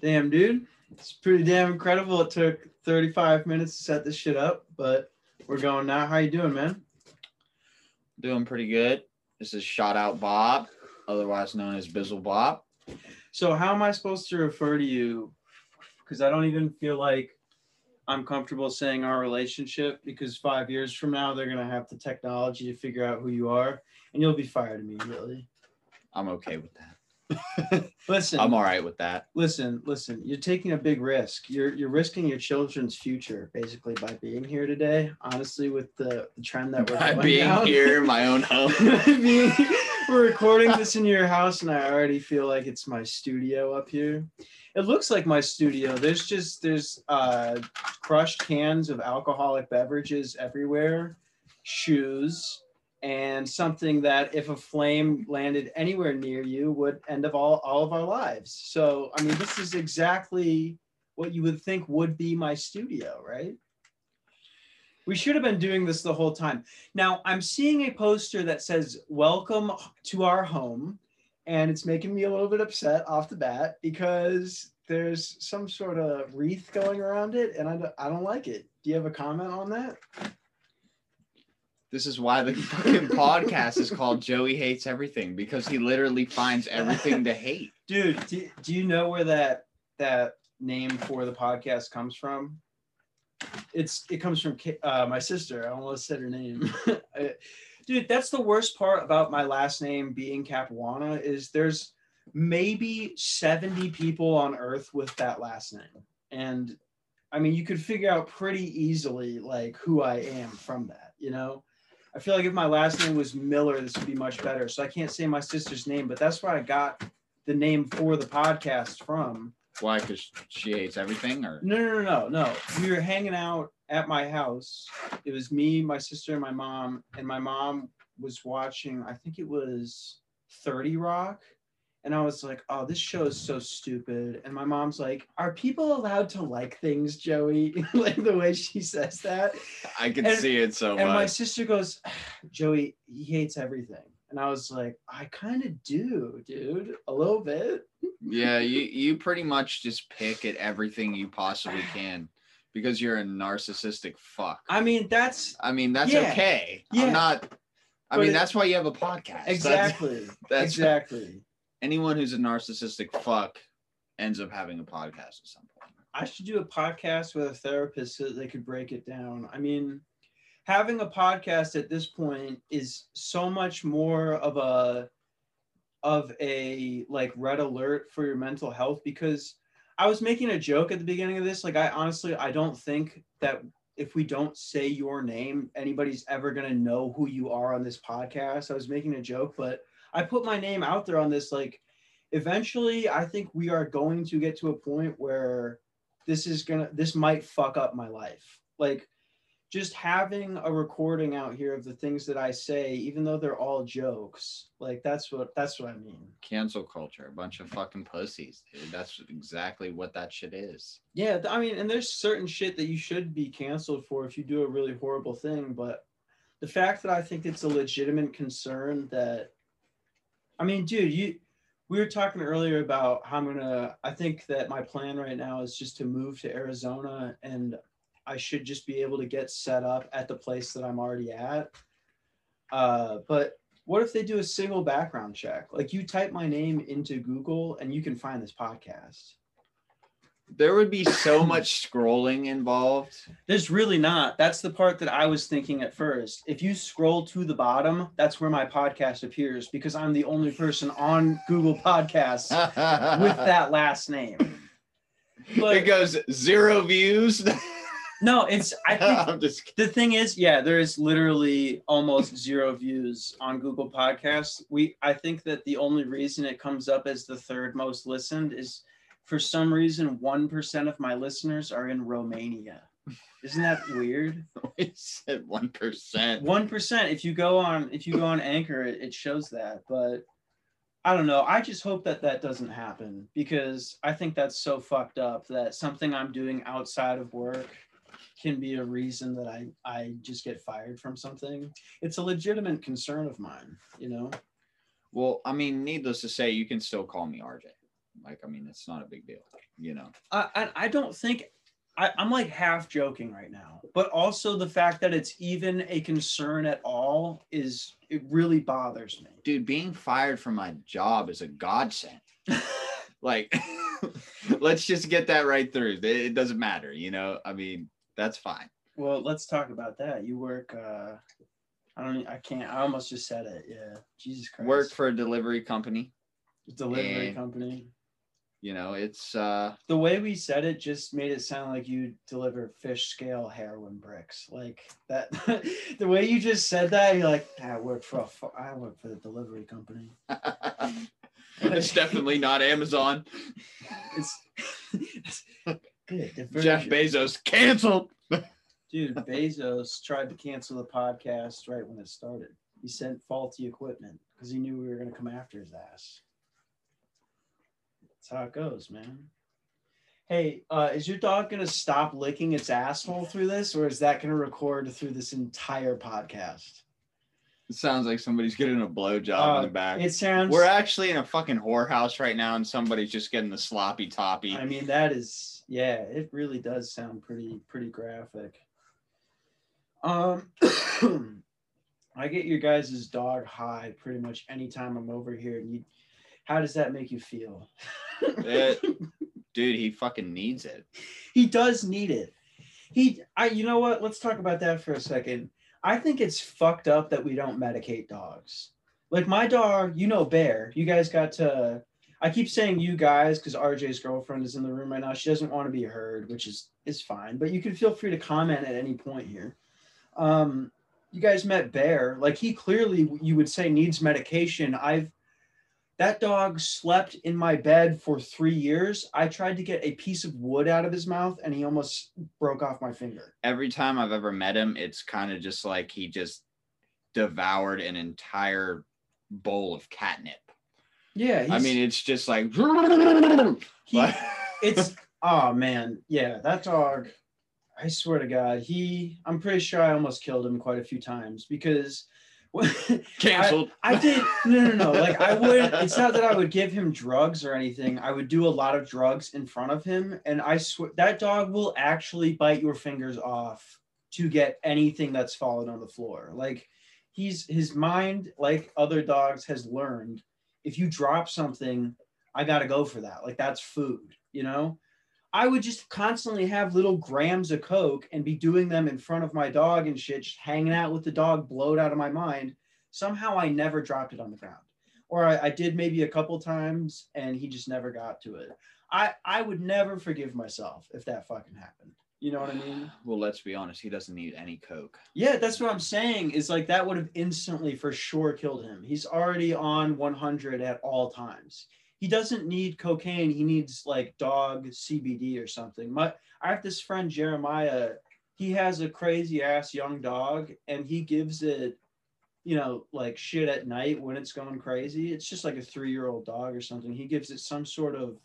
Damn, dude. It's pretty damn incredible. It took 35 minutes to set this shit up, but we're going now. How you doing, man? Doing pretty good. This is Shot Out Bob, otherwise known as Bizzle Bob. So how am I supposed to refer to you? Because I don't even feel like I'm comfortable saying our relationship because five years from now they're gonna have the technology to figure out who you are and you'll be fired immediately. I'm okay with that. Listen, I'm all right with that. listen, listen. You're taking a big risk. You're you're risking your children's future basically by being here today. Honestly, with the, the trend that we're By being down. here in my own home. Being- we're recording this in your house, and I already feel like it's my studio up here. It looks like my studio. There's just there's uh, crushed cans of alcoholic beverages everywhere, shoes, and something that if a flame landed anywhere near you would end of all all of our lives. So I mean, this is exactly what you would think would be my studio, right? We should have been doing this the whole time. Now, I'm seeing a poster that says, Welcome to our home. And it's making me a little bit upset off the bat because there's some sort of wreath going around it and I don't, I don't like it. Do you have a comment on that? This is why the fucking podcast is called Joey Hates Everything because he literally finds everything to hate. Dude, do, do you know where that that name for the podcast comes from? It's it comes from uh, my sister. I almost said her name. Dude, that's the worst part about my last name being Capuana is there's maybe 70 people on earth with that last name. And I mean, you could figure out pretty easily like who I am from that, you know? I feel like if my last name was Miller, this would be much better. So I can't say my sister's name, but that's where I got the name for the podcast from. Why? Because she hates everything, or No, no, no, no, no. We were hanging out at my house. It was me, my sister, and my mom. And my mom was watching, I think it was 30 Rock. And I was like, oh, this show is so stupid. And my mom's like, are people allowed to like things, Joey? like the way she says that. I can And- see it so And my sister goes, Joey, he hates everything. And I was like, I kind of do, dude, a little bit. Yeah, you you pretty much just pick at everything you possibly can because you're a narcissistic fuck. I mean, that's I mean, that's Yeah. okay. Yeah. I'm not. I But mean, it- that's why you have a podcast. That's- exactly, That's, exactly. Anyone who's a narcissistic fuck ends up having a podcast at some point. I should do a podcast with a therapist so that they could break it down. I mean, having a podcast at this point is so much more of a of a like red alert for your mental health because I was making a joke at the beginning of this. Like I honestly I don't think that if we don't say your name, anybody's ever gonna know who you are on this podcast. I was making a joke, but I put my name out there on this like eventually I think we are going to get to a point where this is gonna this might fuck up my life like just having a recording out here of the things that i say even though they're all jokes like that's what that's what i mean Cancel culture, a bunch of fucking pussies, dude. That's exactly what that shit is. yeah i mean and there's certain shit that you should be canceled for if you do a really horrible thing but the fact that i think it's a legitimate concern that i mean dude you we were talking earlier about how i'm gonna i think that my plan right now is just to move to arizona and i should just be able to get set up at the place that i'm already at. Uh, but what if they do a single background check? Like you type my name into google and you can find this podcast There would be so much scrolling involved. There's really not. That's the part that I was thinking at first. If you scroll to the bottom, that's where my podcast appears because I'm the only person on Google Podcasts with that last name. it goes zero views. no, it's I think I'm just kidding. the thing is, yeah, there is literally almost zero views on Google Podcasts. We I think that the only reason it comes up as the third most listened is for some reason 1% of my listeners are in Romania. Isn't that weird? We said one percent. one percent if you go on if you go on anchor it, it shows that but i don't know i just hope that that doesn't happen because i think that's so fucked up that something i'm doing outside of work can be a reason that i i just get fired from something it's a legitimate concern of mine you know Well, I mean, needless to say, you can still call me RJ. Like, I mean, it's not a big deal, you know. I, I, I don't think I, I'm like half joking right now, but also the fact that it's even a concern at all is it really bothers me. Dude, being fired from my job is a godsend. like, let's just get that right through. It, it doesn't matter, you know. I mean, that's fine. Well, let's talk about that. You work. uh I don't. I can't. I almost just said it. Yeah. Jesus Christ. Work for a delivery company. delivery and- company. You know, it's uh The way we said it just made it sound like you deliver fish scale heroin bricks. Like that. the way you just said that, you're like, I work for a. I work for the delivery company. it's definitely not Amazon. It's, it's good. Jeff. Bezos canceled. Dude, Bezos tried to cancel the podcast right when it started. He sent faulty equipment because he knew we were going to come after his ass. That's how it goes, man. Hey, uh, is your dog going to stop licking its asshole through this, or is that going to record through this entire podcast? It sounds like somebody's getting a blowjob in Uh, the back. It sounds. We're actually in a fucking whorehouse right now, and somebody's just getting the sloppy toppy. I mean, that is, yeah, it really does sound pretty, pretty graphic. Um, I get your guys' dog high pretty much anytime I'm over here. And you, how does that make you feel? It- Dude, he fucking needs it. he does need it. He, I, you know what? Let's talk about that for a second. I think it's fucked up that we don't medicate dogs. Like my dog, you know, Bear. You guys got to. I keep saying you guys because RJ's girlfriend is in the room right now. She doesn't want to be heard, which is is fine. But you can feel free to comment at any point here. Um, you guys met Bear. Like he clearly, you would say, needs medication. I've that dog slept in my bed for three years. I tried to get a piece of wood out of his mouth, and he almost broke off my finger. Every time I've ever met him, it's kind of just like he just devoured an entire bowl of catnip. Yeah, I mean, it's just like. he, it's oh man, yeah, that dog. I swear to God, he. I'm pretty sure I almost killed him quite a few times because. canceled. I did no no no like I would it's not that I would give him drugs or anything. I would do a lot of drugs in front of him and I swear that dog will actually bite your fingers off to get anything that's fallen on the floor. Like he's his mind like other dogs has learned if you drop something I got to go for that. Like that's food, you know? I would just constantly have little grams of coke and be doing them in front of my dog and shit, just hanging out with the dog, blowed out of my mind. Somehow I never dropped it on the ground. Or I, I did maybe a couple times and he just never got to it. I, I would never forgive myself if that fucking happened. You know what I mean? Well, let's be honest. He doesn't need any coke. Yeah, that's what I'm saying. Is like that would have instantly for sure killed him. He's already on 100 at all times. He doesn't need cocaine. He needs like dog CBD or something. My I have this friend Jeremiah. He has a crazy ass young dog, and he gives it, you know, like shit at night when it's going crazy. It's just like a three year old dog or something. He gives it some sort of,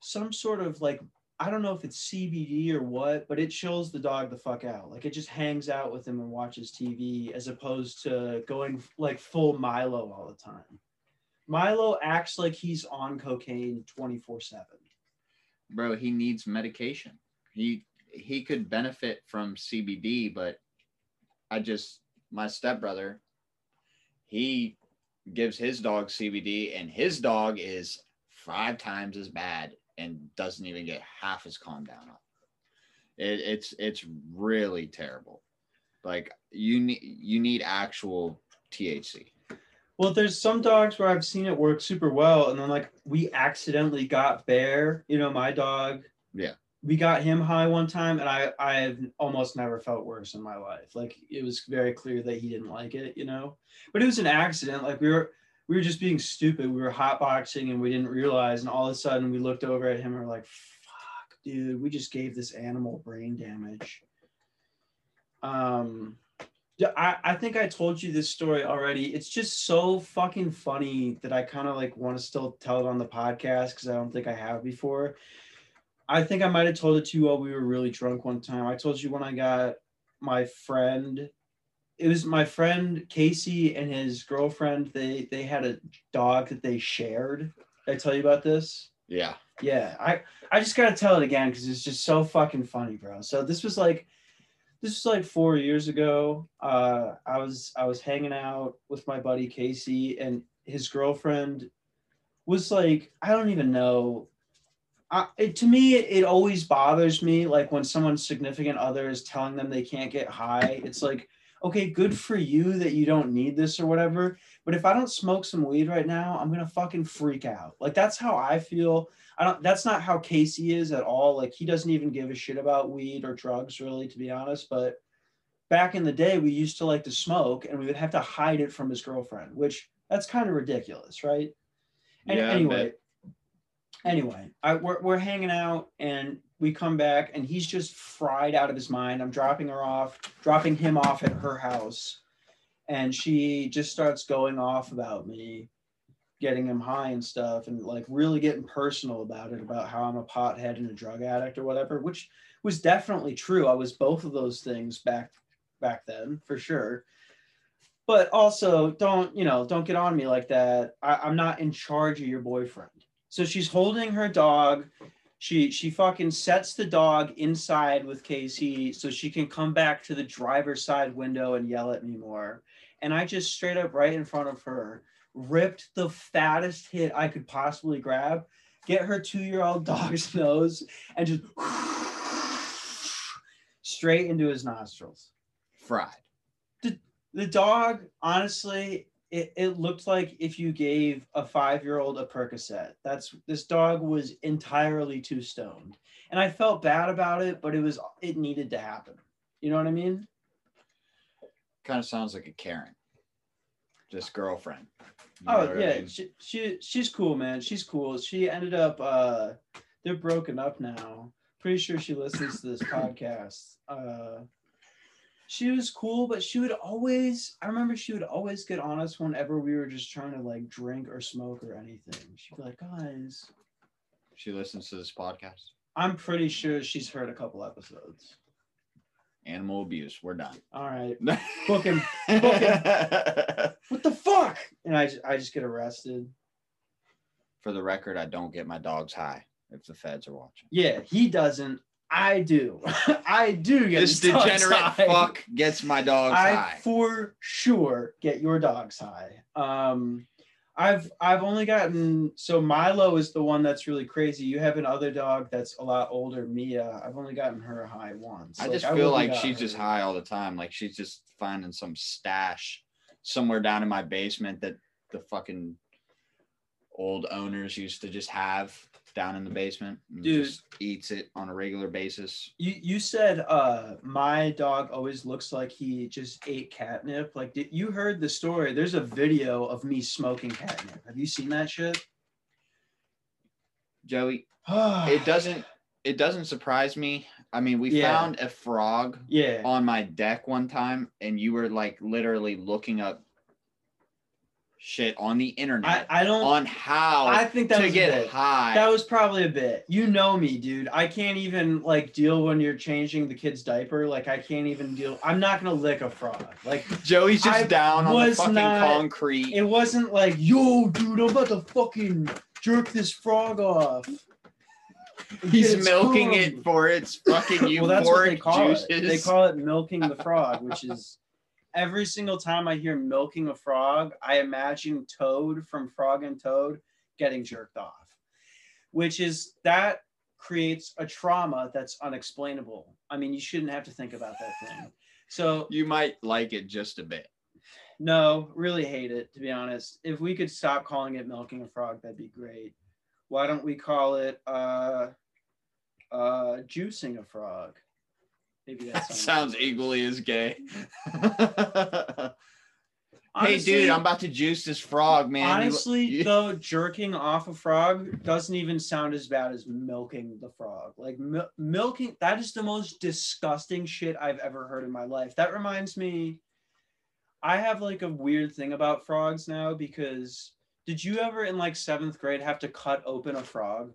some sort of like I don't know if it's CBD or what, but it chills the dog the fuck out. Like it just hangs out with him and watches TV as opposed to going like full Milo all the time. Milo acts like he's on cocaine 24 7. Bro, he needs medication. He he could benefit from CBD, but I just my stepbrother, he gives his dog CBD, and his dog is five times as bad and doesn't even get half as calmed down. It, it's it's really terrible. Like you need you need actual THC. Well, there's some dogs where I've seen it work super well, and then like we accidentally got Bear, you know, my dog. Yeah. We got him high one time, and I I've almost never felt worse in my life. Like it was very clear that he didn't like it, you know. But it was an accident. Like we were we were just being stupid. We were hotboxing and we didn't realize, and all of a sudden we looked over at him and we're like, "Fuck, dude, we just gave this animal brain damage." Um, I, I think I told you this story already. It's just so fucking funny that I kind of like want to still tell it on the podcast because I don't think I have before. I think I might have told it to you while we were really drunk one time. I told you when I got my friend. It was my friend Casey and his girlfriend. They they had a dog that they shared. Did I tell you about this? Yeah. Yeah, I I just gotta tell it again because it's just so fucking funny, bro. So this was like, this was like four years ago. Uh, I was I was hanging out with my buddy Casey and his girlfriend was like, I don't even know. I, it, to me, it, always bothers me like when someone's significant other is telling them they can't get high. It's like, okay, good for you that you don't need this or whatever. But if I don't smoke some weed right now, I'm gonna fucking freak out. Like that's how I feel. I don't that's not how Casey is at all. Like he doesn't even give a shit about weed or drugs really, to be honest. But back in the day, we used to like to smoke and we would have to hide it from his girlfriend, which that's kind of ridiculous, right? And Yeah, anyway, anyway, I we're, we're hanging out and we come back and he's just fried out of his mind. I'm dropping her off, dropping him off at her house, and she just starts going off about me, getting him high and stuff, and like really getting personal about it, about how I'm a pothead and a drug addict or whatever, which was definitely true. I was both of those things back back then for sure. But also don't you know don't get on me like that. I, i'm not in charge of your boyfriend. So she's holding her dog. She she fucking sets the dog inside with casey so she can come back to the driver's side window and yell at me more. And i just straight up right in front of her ripped the fattest hit i could possibly grab get her two-year-old dog's nose and just straight into his nostrils Fried. the dog, honestly, it, it looked like if you gave a five year old a Percocet. That's this dog was entirely too stoned. And I felt bad about it, but it was it needed to happen. You know what I mean? Kind of sounds like a Karen. Just girlfriend. You Oh what I yeah, mean? she, she she's cool, man. She's cool. She ended up uh they're broken up now. Pretty sure she listens to this podcast. Uh she was cool, but she would always I remember she would always get on us whenever we were just trying to like drink or smoke or anything. She'd be like, guys, She listens to this podcast. I'm pretty sure she's heard a couple episodes. Animal abuse. We're done. All right. Book him. Book him. What the fuck? And I just I just get arrested. For the record, I don't get my dogs high if the feds are watching. Yeah, he doesn't. I do. I do get This degenerate high. fuck gets my dogs I high. for sure get your dogs high. Um, I've I've only gotten so Milo is the one that's really crazy. You have another dog that's a lot older, Mia. I've only gotten her high once. I Like, just feel wouldn't like she's just high all the time. Like she's just finding some stash somewhere down in my basement that the fucking old owners used to just have down in the basement. Dude. just eats it on a regular basis. You you said uh my dog always looks like he just ate catnip. Like did you heard the story? There's a video of me smoking catnip. Have you seen that shit? Joey, it doesn't it doesn't surprise me. I mean, we Yeah. found a frog Yeah. on my deck one time and you were like literally looking up shit on the internet I don't on how I think that to was get high. That was probably a bit. You know me, dude. I can't even like deal when you're changing the kid's diaper. Like I can't even deal. I'm not gonna lick a frog. Like Joey's just I down on the fucking not- concrete. it wasn't like, yo, dude, I'm about to fucking jerk this frog off. He's milking cum." it for its fucking euphoric well, that's what they call juices. it. They call it milking the frog, which is every single time I hear milking a frog, I imagine Toad from Frog and Toad getting jerked off, which is that creates a trauma that's unexplainable. I mean, you shouldn't have to think about that thing. So you might like it just a bit. no, really hate it to be honest. If we could stop calling it milking a frog, that'd be great. Why don't we call it uh uh juicing a frog? Maybe that sounds, sounds equally as gay. hey, dude, I'm about to juice this frog, man. You- Honestly, you- though, jerking off a frog doesn't even sound as bad as milking the frog. Like mil- milking, that is the most disgusting shit I've ever heard in my life. That reminds me, I have like a weird thing about frogs now because did you ever in like seventh grade have to cut open a frog?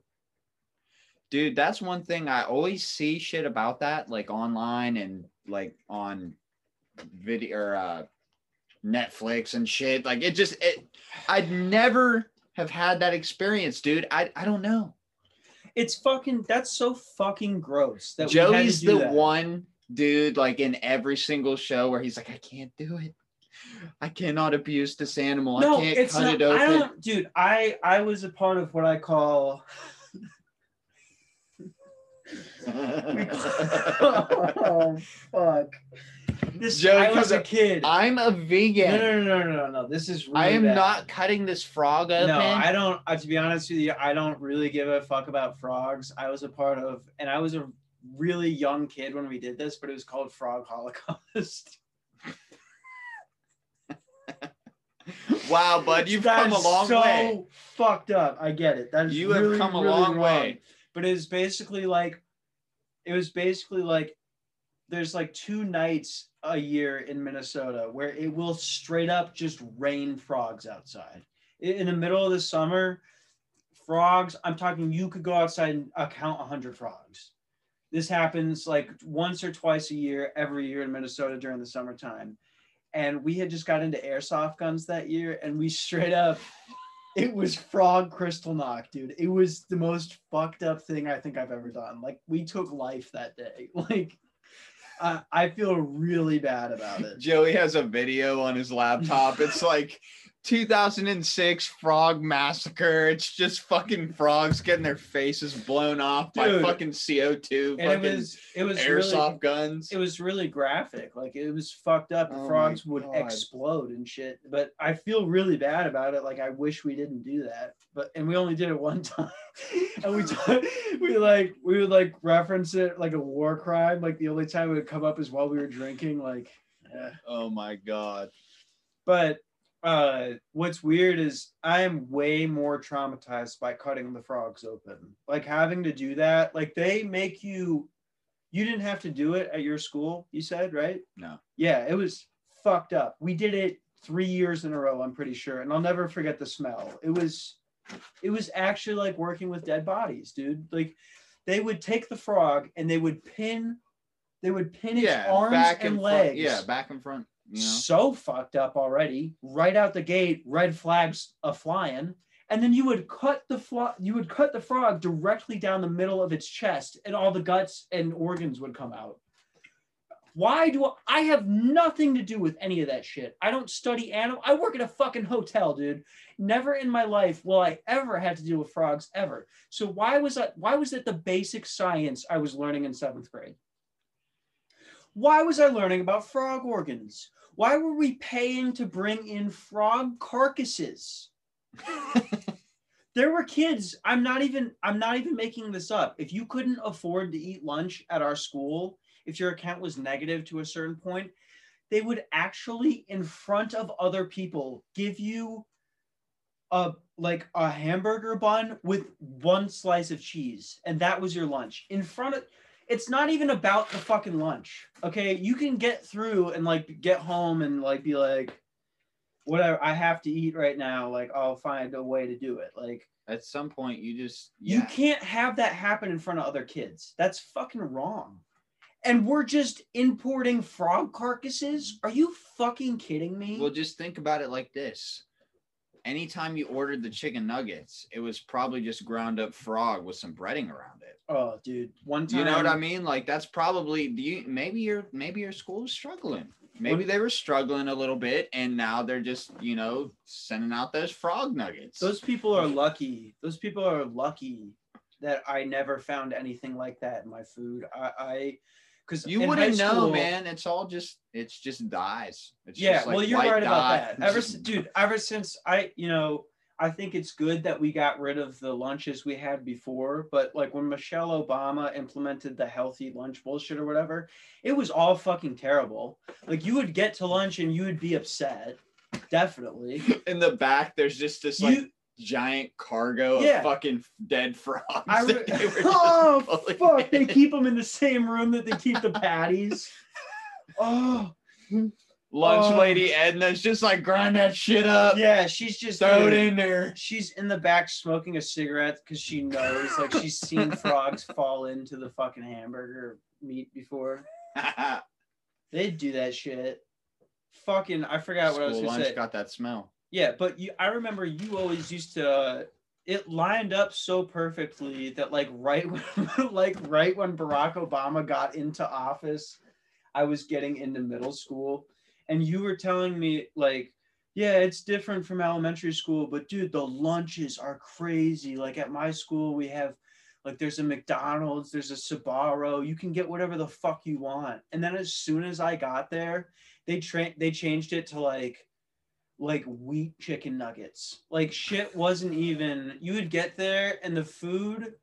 Dude that's one thing i always see shit about that like online and like on video or uh netflix and shit like it just it i'd never have had that experience, dude. I, I don't know. It's fucking. That's so fucking gross. That Joey's the that. one dude, like in every single show, where he's like, I can't do it. I cannot abuse this animal. No, I can't it's cut not. it I open. don't, dude. I I was a part of what I call. oh fuck! This Joey, I was a kid. I'm a vegan. no, no, no, no, no, no. This is. Really I am bad. not cutting this frog open. No, I don't. Uh, to be honest with you, I don't really give a fuck about frogs. I was a part of, and I was a really young kid when we did this, but it was called Frog Holocaust. wow, bud, you've That come a long so way. Fucked up. I get it. That is You have come a really long wrong. way. But it was basically like, it was basically like, there's like two nights a year in Minnesota where it will straight up just rain frogs outside. In the middle of the summer, frogs. I'm talking. You could go outside and count hundred frogs. This happens like once or twice a year, every year in Minnesota during the summertime. And we had just got into airsoft guns that year, and we straight up, it was frog Kristallnacht, dude. It was the most fucked up thing I think I've ever done. Like we took life that day. Like, I I feel really bad about it. Joey has a video on his laptop. It's like 2006 frog massacre. It's just fucking frogs getting their faces blown off Dude. by fucking CO2 And it fucking was it was airsoft really guns. it was really graphic. Like it was fucked up. The Oh frogs would explode and shit. But I feel really bad about it. Like I wish we didn't do that. But and we only did it one time. and we t- we like we would like reference it like a war crime. Like the only time it would come up is while we were drinking. Like, yeah. oh my god. But uh what's weird is I am way more traumatized by cutting the frogs open. Like having to do that. Like they make you you didn't have to do it at your school, you said, right? No. Yeah, it was fucked up. We did it three years in a row, I'm pretty sure. And I'll never forget the smell. It was it was actually like working with dead bodies, dude. Like they would take the frog and they would pin they would pin its Yeah, arms back and and legs front. Yeah, back and front. So fucked up already. Right out the gate, red flags a flying, and then you would cut the flo- you would cut the frog directly down the middle of its chest, and all the guts and organs would come out. Why do I, I have nothing to do with any of that shit? I don't study animal. I work at a fucking hotel, dude. Never in my life will I ever have to deal with frogs ever. So why was that? Why was it the basic science I was learning in seventh grade? Why was I learning about frog organs? Why were we paying to bring in frog carcasses? there were kids, I'm not even I'm not even making this up. If you couldn't afford to eat lunch at our school, if your account was negative to a certain point, they would actually in front of other people give you a like a hamburger bun with one slice of cheese and that was your lunch in front of it's not even about the fucking lunch. Okay, you can get through and like get home and like be like, whatever. I have to eat right now. Like I'll find a way to do it. Like At some point, you just you can't have that happen in front of other kids. That's fucking wrong. And we're just importing frog carcasses. Are you fucking kidding me? Well, just think about it like this. Anytime you ordered the chicken nuggets, it was probably just ground up frog with some breading around. Oh, dude. One time. You know what I mean? Like that's probably do you maybe your maybe your school was struggling. Maybe they were struggling a little bit and now they're just, you know, sending out those frog nuggets. Those people are lucky. Those people are lucky that I never found anything like that in my food. I, I because you wouldn't know, man. It's all just it's just dyes. It's Yeah, just like well, you're right about that. Ever, since, dude, ever since I, you know, I think it's good that we got rid of the lunches we had before. But like when Michelle Obama implemented the healthy lunch bullshit or whatever, it was all fucking terrible. Like you would get to lunch and you would be upset. Definitely. in the back there's just this like You, giant cargo Yeah. of fucking dead frogs. I re- they were oh fuck! They keep them in the same room that they keep the patties. Oh lunch Oh. lady Edna's just like grind that shit up, yeah, she's just throw it in there. She's in the back smoking a cigarette because she knows, like, she's seen frogs fall into the fucking hamburger meat before. They'd do that shit. Fucking, I forgot what I was School gonna lunch say. got that smell. Yeah, but you, I remember you always used to. Uh, it lined up so perfectly that like right when, like right when Barack Obama got into office, I was getting into middle school, and you were telling me like, yeah, it's different from elementary school, but dude, the lunches are crazy. Like at my school, we have like there's a McDonald's, there's a Sbarro, you can get whatever the fuck you want. And then as soon as I got there, they tra- they changed it to like like wheat chicken nuggets. Like shit wasn't even you would get there and the food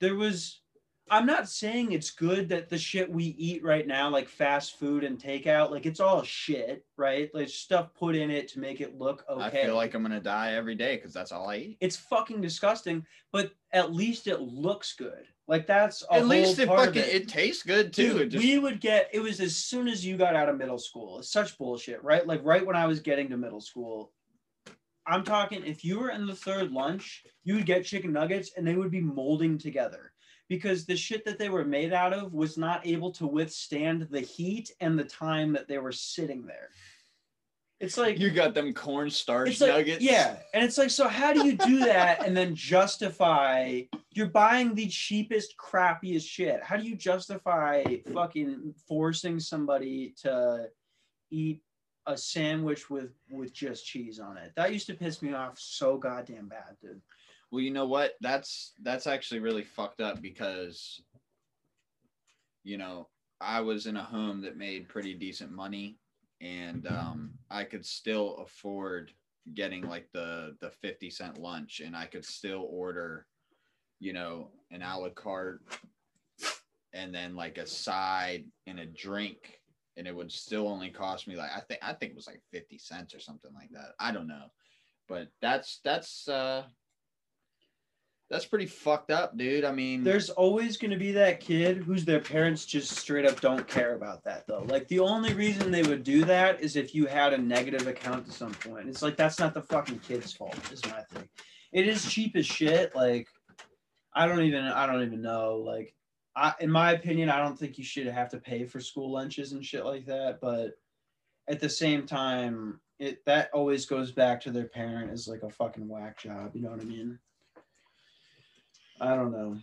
there was I'm not saying it's good that the shit we eat right now, like fast food and takeout, like it's all shit, right? Like stuff put in it to make it look okay. I feel like I'm gonna die every day because that's all I eat. it's fucking disgusting, but at least it looks good. Like that's At least it fucking of it. tastes good too. Dude, just- we would get it was as soon as you got out of middle school. It's such bullshit, right? Like right when I was getting to middle school. I'm talking if you were in the third lunch, you would get chicken nuggets and they would be molding together because the shit that they were made out of was not able to withstand the heat and the time that they were sitting there. It's like you got them cornstarch like, nuggets. Yeah. And it's like, so how do you do that and then justify you're buying the cheapest, crappiest shit? How do you justify fucking forcing somebody to eat a sandwich with with just cheese on it? That used to piss me off so goddamn bad, dude. Well, you know what? That's that's actually really fucked up because you know, I was in a home that made pretty decent money and um I could still afford getting like the the 50 cent lunch and I could still order you know, an a la carte and then like a side and a drink and it would still only cost me like I think I think it was like 50 cents or something like that. I don't know. But that's that's uh that's pretty fucked up, dude. I mean, There's always going to be that kid whose their parents just straight up don't care about that though. Like the only reason they would do that is if you had a negative account at some point. It's like that's not the fucking kid's fault. Is my thing. It is cheap as shit. Like I don't even I don't even know. Like I, in my opinion, I don't think you should have to pay for school lunches and shit like that. But at the same time, it that always goes back to their parent is like a fucking whack job. You know what I mean? I don't know.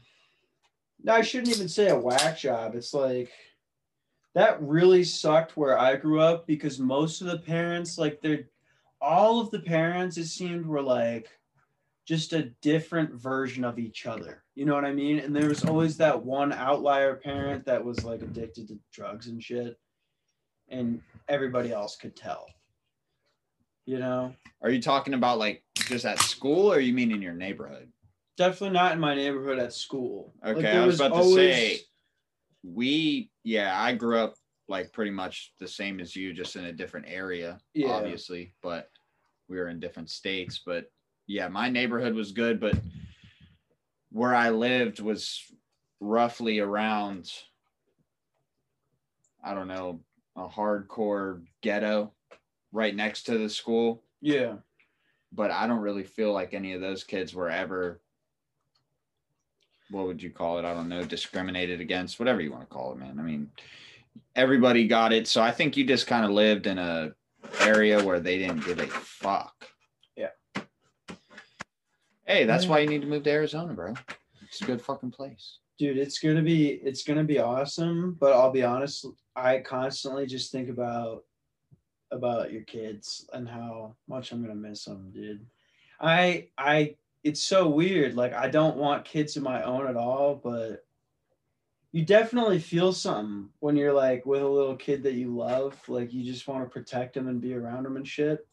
No, I shouldn't even say a whack job. It's like that really sucked where I grew up because most of the parents, like they're all of the parents, it seemed were like just a different version of each other. You know what I mean? And there was always that one outlier parent that was like addicted to drugs and shit. And everybody else could tell. You know? are you talking about like just at school or you mean in your neighborhood? Definitely not in my neighborhood at school. Okay, there I was about to say we yeah, I grew up like pretty much the same as you, just in a different area, Yeah. obviously, but we were in different states. But yeah, my neighborhood was good, but where I lived was roughly around I don't know, a hardcore ghetto right next to the school. Yeah. But I don't really feel like any of those kids were ever what would you call it? I don't know, discriminated against, whatever you want to call it, man. I mean, everybody got it. So I think you just kind of lived in a area where they didn't give a fuck. Yeah. Hey, that's why you need to move to Arizona, bro. It's a good fucking place. dude it's gonna be it's gonna be awesome but i'll be honest i constantly just think about about your kids and how much i'm gonna miss them dude i i it's so weird like i don't want kids of my own at all but you definitely feel something when you're like with a little kid that you love like you just want to protect them and be around them and shit.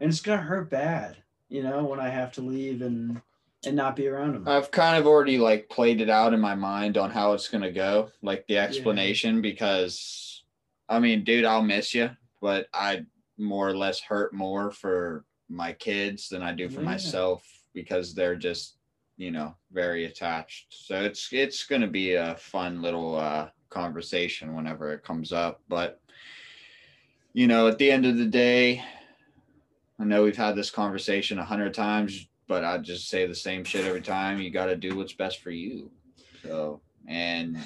And it's gonna hurt bad you know when i have to leave and and not be around them. I've kind of already like played it out in my mind on how it's gonna go, like the explanation, because I mean, dude, I'll miss you, but I more or less hurt more for my kids than I do for Yeah. myself because they're just, you know, very attached. So it's it's gonna be a fun little uh conversation whenever it comes up. But you know, at the end of the day, I know we've had this conversation a hundred times, but I just say the same shit every time. You got to do what's best for you. So, and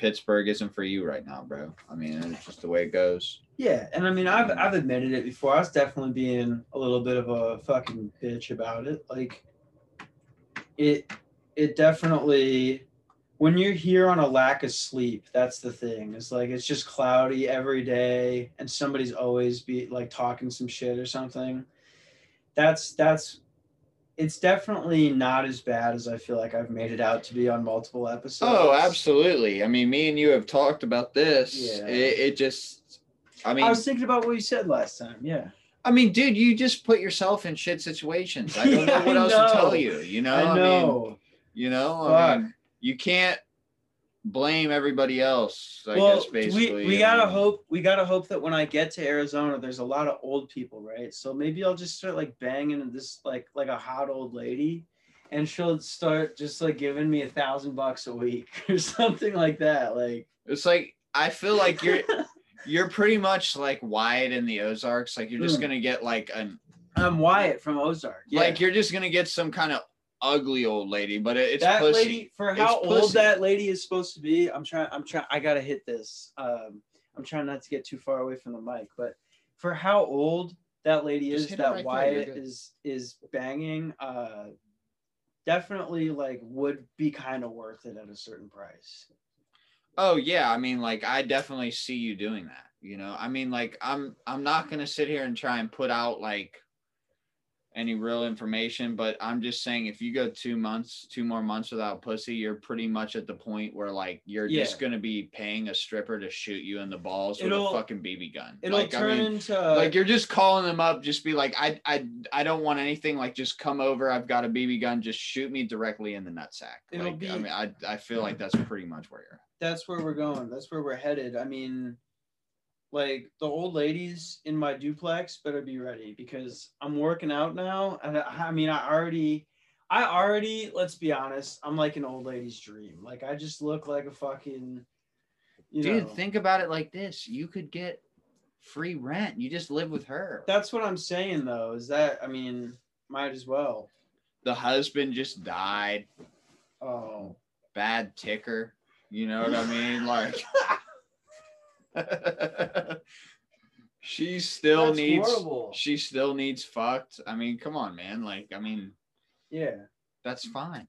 Pittsburgh isn't for you right now, bro. I mean, it's just the way it goes. Yeah, and I mean, I've I've admitted it before. I was definitely being a little bit of a fucking bitch about it. Like, it it definitely when you're here on a lack of sleep, that's the thing. It's like it's just cloudy every day, and somebody's always be like talking some shit or something. That's that's it's definitely not as bad as I feel like I've made it out to be on multiple episodes. Oh, absolutely. I mean, me and you have talked about this. Yeah. It, it just, I mean, I was thinking about what you said last time. Yeah. I mean, dude, you just put yourself in shit situations. I don't know what I else to tell you. You know, I mean, know. you know, I mean, you can't blame everybody else. I well, guess basically. we, we gotta mean, hope we gotta hope that when I get to Arizona, there's a lot of old people, right? So maybe I'll just start like banging this like like a hot old lady, and she'll start just like giving me a thousand bucks a week or something like that. Like It's like I feel like you're you're pretty much like Wyatt in the Ozarks. Like you're just Mm. gonna get like an I'm Wyatt from Ozark. Yeah. like you're just gonna get some kind of ugly old lady, but it, it's that pussy. lady for how It's old pussy. that lady is supposed to be. I'm trying. I'm trying. I gotta hit this. Um, I'm trying not to get too far away from the mic, but for how old that lady Just is that right there, Wyatt good. is is banging, uh, definitely like would be kind of worth it at a certain price. Oh yeah, I mean like I definitely see you doing that. You know, I mean like I'm I'm not gonna sit here and try and put out like any real information, but I'm just saying if you go two months, two more months without pussy, you're pretty much at the point where like you're Yeah. just gonna be paying a stripper to shoot you in the balls with It'll- a fucking BB gun. It'll like turn I mean, into like you're just calling them up, just be like, I I I don't want anything. Like just come over. I've got a BB gun. Just shoot me directly in the nutsack. It'll Like, I mean, I I feel like that's pretty much where you're at. that's where we're going. That's where we're headed. I mean, like the old ladies in my duplex better be ready because I'm working out now, and I, I mean, I already, I already. Let's be honest, I'm like an old lady's dream. Like I just look like a fucking, you Dude, know. think about it like this: you could get free rent. You just live with her. that's what I'm saying though. Is that I mean, might as well. The husband just died. Oh, Bad ticker. You know what I mean? Like. she still That's needs horrible. she still needs fucked. I mean, come on, man. Like, I mean, yeah. that's fine.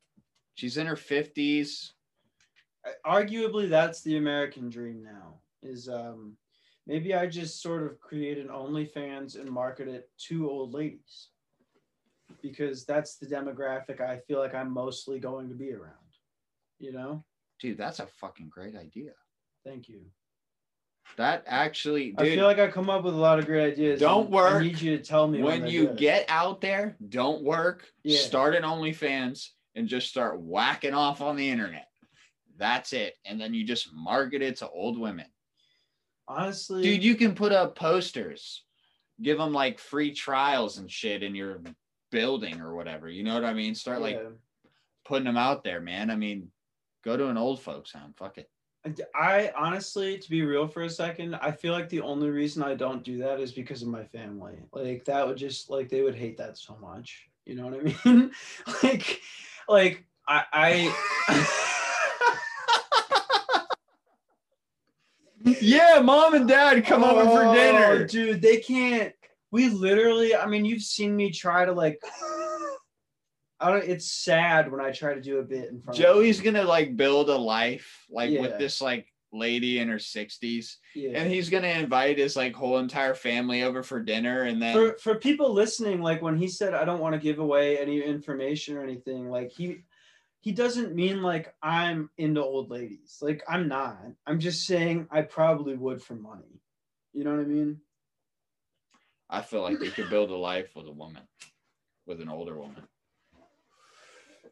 She's in her 50s. arguably that's the American dream now. Is um maybe I just sort of create an OnlyFans and market it to old ladies. Because that's the demographic I feel like I'm mostly going to be around. You know? Dude, that's a fucking great idea. Thank you. That actually, I feel like I come up with a lot of great ideas. Don't work I need you to tell me when you get out there, don't work, Yeah. start an OnlyFans and just start whacking off on the internet. That's it. And then you just market it to old women. honestly Dude, you can put up posters, give them like free trials and shit in your building or whatever. You know what I mean? Start like putting them out there, man. I mean, go to an old folks home. Fuck it. I honestly, to be real for a second, I feel like the only reason I don't do that is because of my family. Like that would just like they would hate that so much. You know what I mean? like, like I, I yeah, mom and dad come over for Oh, dinner. dude. They can't. We literally. I mean, you've seen me try to like. I don't. It's sad when I try to do a bit in front. of Joey's them. gonna like build a life like Yeah. with this like lady in her 60s Yeah. and he's gonna invite his like whole entire family over for dinner and then for for people listening like when he said i don't want to give away any information or anything like he he doesn't mean like i'm into old ladies like i'm not i'm just saying i probably would for money you know what i mean i feel like they could build a life with a woman with an older woman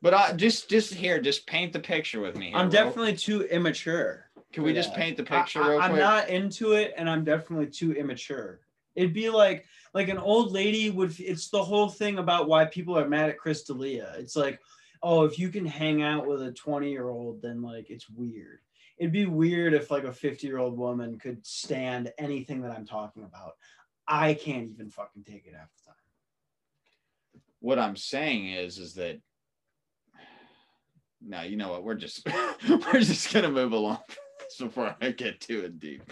but I just just here just paint the picture with me here, i'm real- definitely too immature can we just that. paint the picture I, i'm not into it and i'm definitely too immature. It'd be like like an old lady would it's the whole thing about why people are mad at chris D'Elia. it's like oh if you can hang out with a 20 year old then like it's weird. It'd be weird if like a 50 year old woman could stand anything that i'm talking about. I can't even fucking take it half the time. What i'm saying is is that no you know what we're just we're just gonna move along before I get too in deep.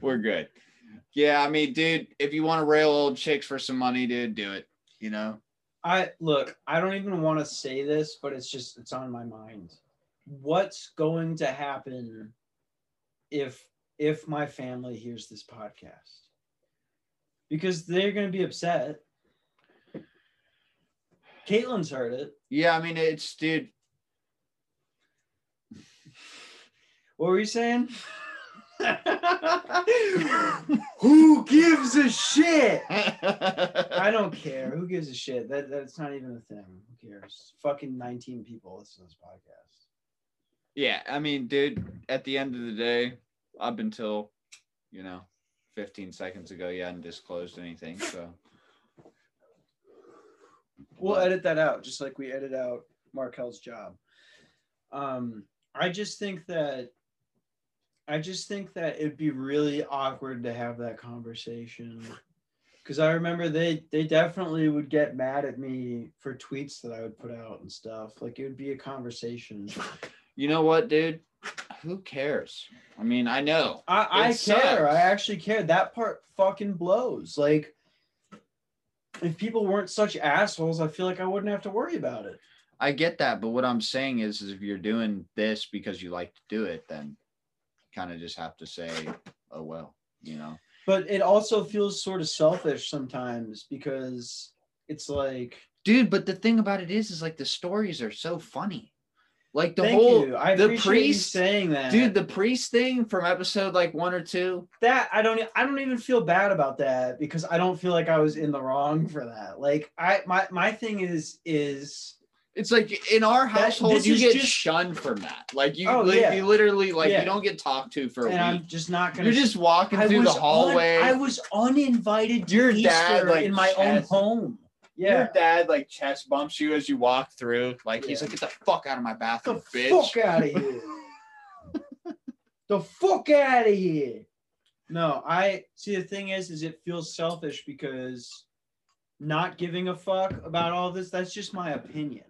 We're good. Yeah, I mean, dude, if you want to rail old chicks for some money, dude, do it. You know? I look, I don't even want to say this, but it's just it's on my mind. What's going to happen if if my family hears this podcast? Because they're going to be upset. Caitlin's heard it. Yeah, I mean, it's dude. What were you saying? Who gives a shit? I don't care. Who gives a shit? That that's not even a thing. Who cares? Fucking 19 people listen to this podcast. yeah, I mean, dude, at the end of the day, up until, you know, 15 seconds ago, you hadn't disclosed anything. So, We'll But- edit that out, just like we edit out Markel's job. Um, I just think that I just think that it'd be really awkward to have that conversation. Cause I remember they they definitely would get mad at me for tweets that I would put out and stuff. Like it would be a conversation. you know what, dude? Who cares? I mean, I know. I, I It care. sucks. I actually care. That part fucking blows. Like if people weren't such assholes, I feel like I wouldn't have to worry about it. I get that, but what I'm saying is, is if you're doing this because you like to do it, then kind of just have to say, oh well, you know. But it also feels sort of selfish sometimes because it's like Dude, but the thing about it is, is like the stories are so funny. Like the thank whole you. I the priest- saying that. dude, the priest thing from episode like one or two. that I don't I don't even feel bad about that because I don't feel like I was in the wrong for that. Like I my my thing is is It's like in our household, you get just- shunned from that. Like you, Oh, yeah. you literally like Yeah. you don't get talked to for a and I'm just not gonna You're just walking I through the was un- hallway. I was uninvited to Your Easter dad, like, in my own chest- home. Your Yeah. dad like chest bumps you as you walk through. Like he's like, "Get the fuck out of my bathroom, the bitch!" fuck out of here. the fuck out of here. No, I see the thing is is it feels selfish because not giving a fuck about all this, that's just my opinion.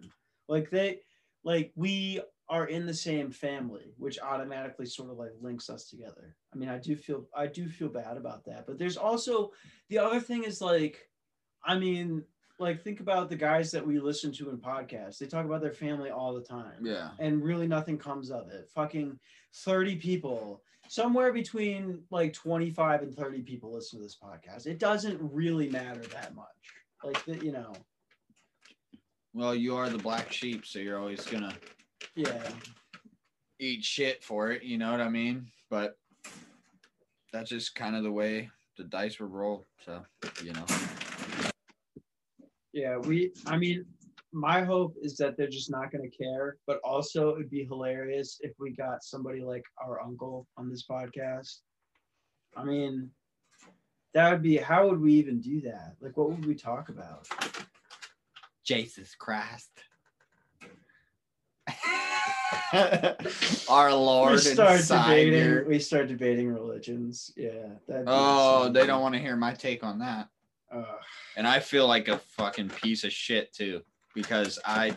Like they like we are in the same family, which automatically sort of like links us together. I mean, I do feel I do feel bad about that. But there's also the other thing is like, I mean, like think about the guys that we listen to in podcasts. They talk about their family all the time Yeah. and really nothing comes of it. Fucking 30 people, somewhere between like 25 and 30 people listen to this podcast. It doesn't really matter that much. Like, the, you know, Well, you are the black sheep, so you're always gonna yeah. eat shit for it. You know what I mean? But that's just kind of the way the dice were rolled. So you know. Yeah, we, I mean, my hope is that they're just not going to care, but also it'd be hilarious if we got somebody like our uncle on this podcast. I mean, that would be, how would we even do that? Like, what would we talk about? Jesus Christ. Our Lord we start and debating. Savior. We start debating religions. Yeah. Oh, they don't want to hear my take on that. And I feel like a fucking piece of shit too, because I,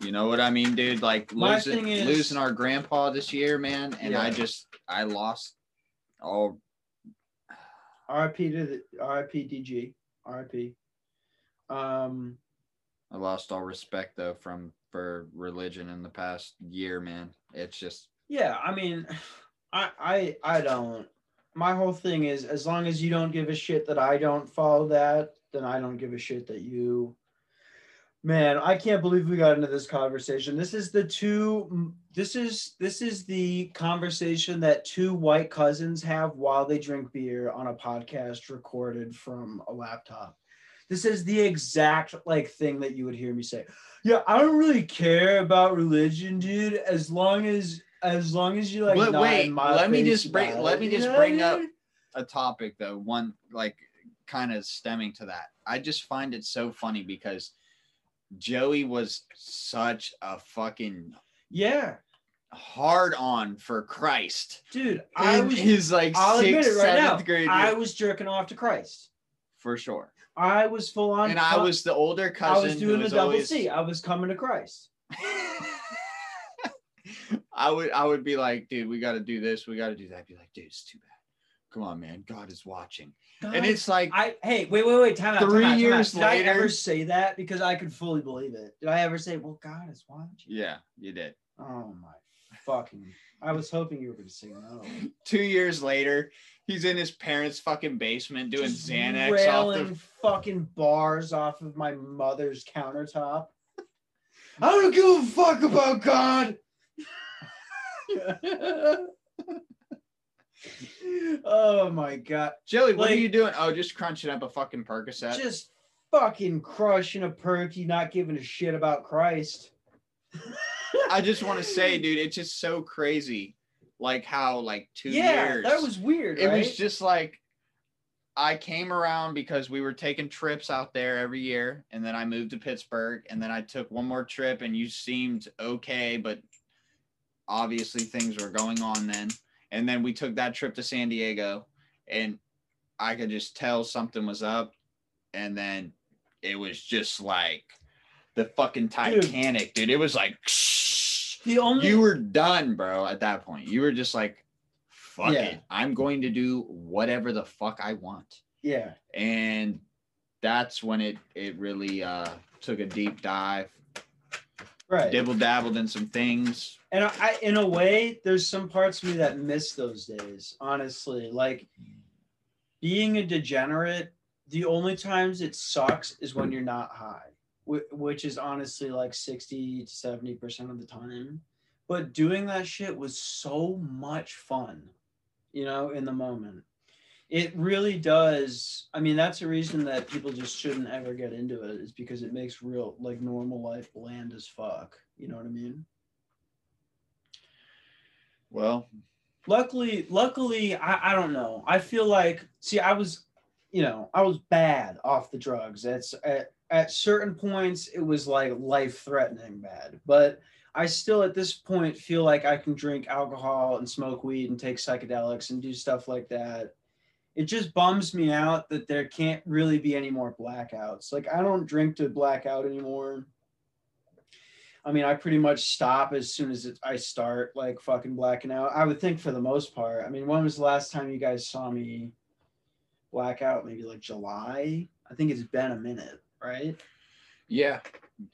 you know what I mean, dude. Like losing is- losing our grandpa this year, man, and I just I lost all. RIP to the RIP DG. RIP. Um. I lost all respect though from for religion in the past year, man. It's just Yeah. I mean, I I I don't. My whole thing is as long as you don't give a shit that I don't follow that, then I don't give a shit that you. Man, I can't believe we got into this conversation. This is the two. This is this is the conversation that two white cousins have while they drink beer on a podcast recorded from a laptop. This is the exact like thing that you would hear me say. Yeah, I don't really care about religion, dude. As long as as long as you like. But wait, let me just bring- let me just bring up- a topic though. One like kind of stemming to that. I just find it so funny because Joey was such a fucking Yeah, hard on for Christ. dude. I was. his like I'll admit sixth, it right now. seventh grade I was jerking off to Christ. for sure. I was full on. And I was the older cousin. I was doing the was double always- C. I was coming to Christ. I would I would be like, dude, we got to do this, we got to do that. I'd be like, dude, it's too bad. Come on, man, God is watching. and it's like, I hey wait wait wait time out. time Three out, time out. years Did I ever say that because I could fully believe it? Did I ever say, "Well, God is watching"? yeah, you did. Oh my fucking! I was hoping you were going to say no. Two years later, he's in his parents' fucking basement doing Just Xanax off the. fucking bars off of my mother's countertop. I don't give a fuck about God. oh my god. Joey, what are you doing? Oh, just crunching up a fucking Percocet. Just fucking crushing a perky, not giving a shit about Christ. I just want to say, dude, it's just so crazy, like how like two yeah, years. that was weird. it was just like I came around because we were taking trips out there every year, and then I moved to Pittsburgh, and then I took one more trip, and you seemed okay, but obviously things were going on then. And then we took that trip to San Diego, and I could just tell something was up, and then it was just like the fucking Titanic, dude. It was like the only you were done, bro. At that point, you were just like, "Fuck Yeah. it, I'm going to do whatever the fuck I want," yeah. and that's when it it really uh, took a deep dive, Right. dibble dabbled in some things. And I, in a way, there's some parts of me that miss those days. Honestly, like being a degenerate, the only times it sucks is when you're not high, which is honestly like sixty to seventy percent of the time. But doing that shit was so much fun, you know, in the moment. It really does. I mean, that's a reason that people just shouldn't ever get into it, is because it makes real, like, normal life bland as fuck. You know what I mean? Well, luckily luckily I, I don't know i feel like see i was you know i was bad off the drugs it's at, eh, at certain points it was like life threatening bad but i still at this point feel like i can drink alcohol and smoke weed and take psychedelics and do stuff like that it just bums me out that there can't really be any more blackouts like i don't drink to black out anymore I mean, I pretty much stop as soon as it, I start like fucking blacking out. I would think for the most part. I mean, when was the last time you guys saw me black out? Maybe like July. I think it's been a minute, right? yeah,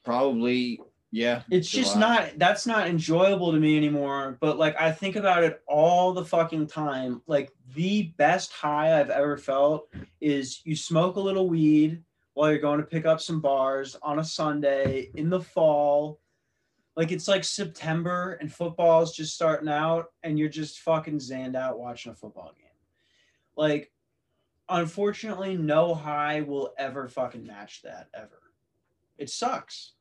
probably. Yeah, It's just not that's not enjoyable to me anymore. But like I think about it all the fucking time. Like the best high I've ever felt is you smoke a little weed while you're going to pick up some bars on a Sunday in the fall. Like it's like September and football's just starting out and you're just fucking zanned out watching a football game. Like unfortunately no high will ever fucking match that ever. It sucks.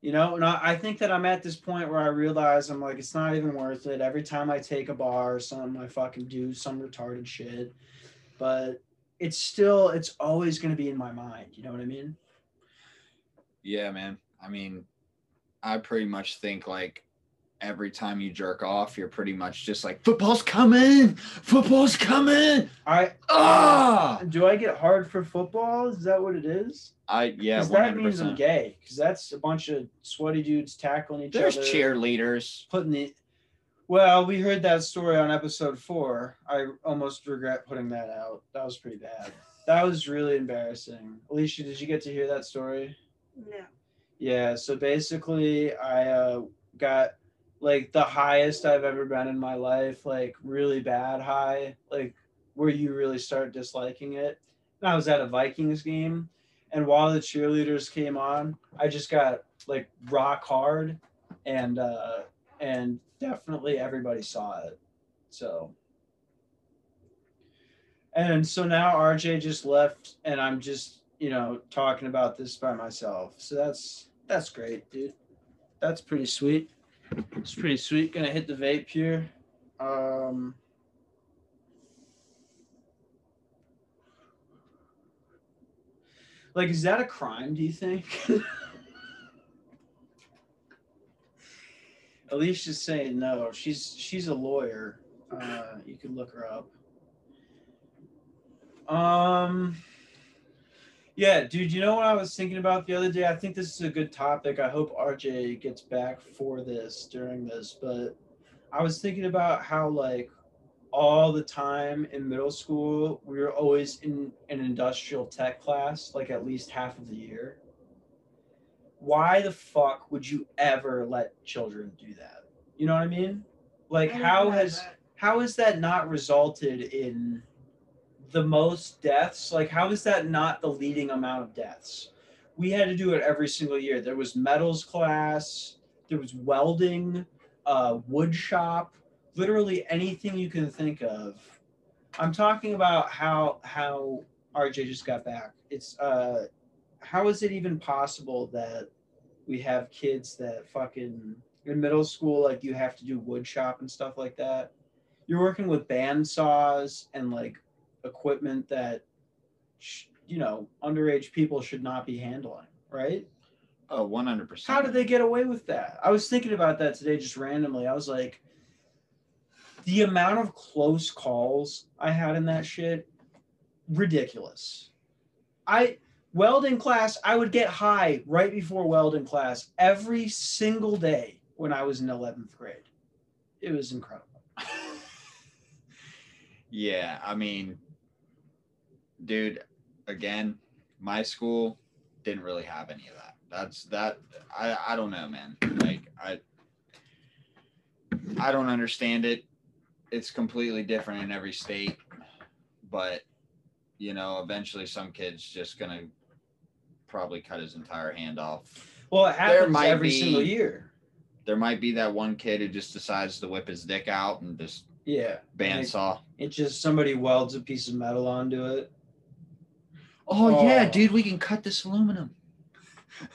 You know, and I, I think that I'm at this point where I realize I'm like, it's not even worth it. Every time I take a bar or something, I fucking do some retarded shit. But it's still, it's always going to be in my mind. You know what I mean? Yeah, man. I mean, I pretty much think like every time you jerk off, you're pretty much just like, football's coming, football's coming. I Ah, do I get hard for football? Is that what it is? I yeah, Because that means I'm gay. Because that's a bunch of sweaty dudes tackling each There's other. There's cheerleaders. putting the well we heard that story on episode four i almost regret putting that out that was pretty bad that was really embarrassing alicia did you get to hear that story No. yeah so basically i uh, got like the highest i've ever been in my life like really bad high like where you really start disliking it. And i was at a vikings game and while the cheerleaders came on i just got like rock hard and uh and definitely everybody saw it so. And so now rj just left and i'm just you know talking about this by myself. So that's that's great dude. That's pretty sweet it's pretty sweet gonna hit the vape here um like is that a crime do you think Alicia's saying no. She's she's a lawyer. Uh, you can look her up. Um, yeah, dude. You know what I was thinking about the other day? I think this is a good topic. I hope RJ gets back for this during this, but I was thinking about how like all the time in middle school we were always in an industrial tech class, like at least half of the year. Why the fuck would you ever let children do that? You know what I mean? Like I how has that. how has that not resulted in the most deaths? Like how is that not the leading amount of deaths? We had to do it every single year. There was metals class, there was welding, uh, wood shop, literally anything you can think of. I'm talking about how how RJ just got back. It's uh how is it even possible that we have kids that fucking in middle school like you have to do wood shop and stuff like that? You're working with band saws and like equipment that sh- you know underage people should not be handling, right? Oh, 100%. How did they get away with that? I was thinking about that today just randomly. I was like, the amount of close calls I had in that shit, ridiculous. I welding class, I would get high right before welding class every single day when I was in 11th grade. It was incredible. Yeah, I mean, dude, again, my school didn't really have any of that. That's that I I don't know, man. Like I I don't understand it. It's completely different in every state, but you know, eventually some kid's just going to probably cut his entire hand off. Well, it happens every be- single year. There might be that one kid who just decides to whip his dick out and just Yeah. bandsaw. It just somebody welds a piece of metal onto it. Oh, yeah, Oh. dude, we can cut this aluminum.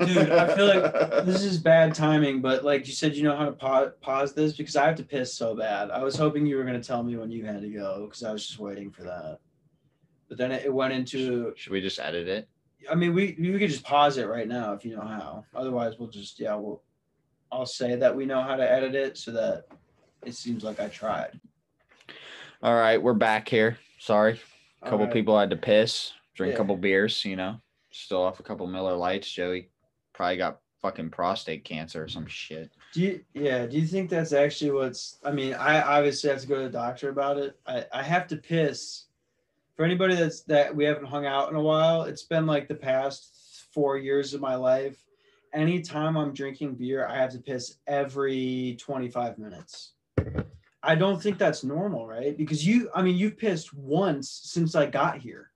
Dude, I feel like this is bad timing, but like you said, you know how to pause, pause this because I have to piss so bad. I was hoping you were going to tell me when you had to go because I was just waiting for that. But then it, it went into. Should we just edit it? I mean, we we could just pause it right now if you know how. Otherwise, we'll just yeah, we'll. I'll say that we know how to edit it so that it seems like I tried. All right, we're back here. Sorry, a couple Alright. people had to piss, drink a Yeah. couple beers. You know, still off a couple Miller Lites. Joey probably got fucking prostate cancer or some shit. Do you yeah, do you think that's actually what's I mean, I obviously have to go to the doctor about it. I, I have to piss. For anybody that's that we haven't hung out in a while, it's been like the past four years of my life. Anytime I'm drinking beer, I have to piss every 25 minutes. I don't think that's normal, right? Because you I mean you've pissed once since I got here.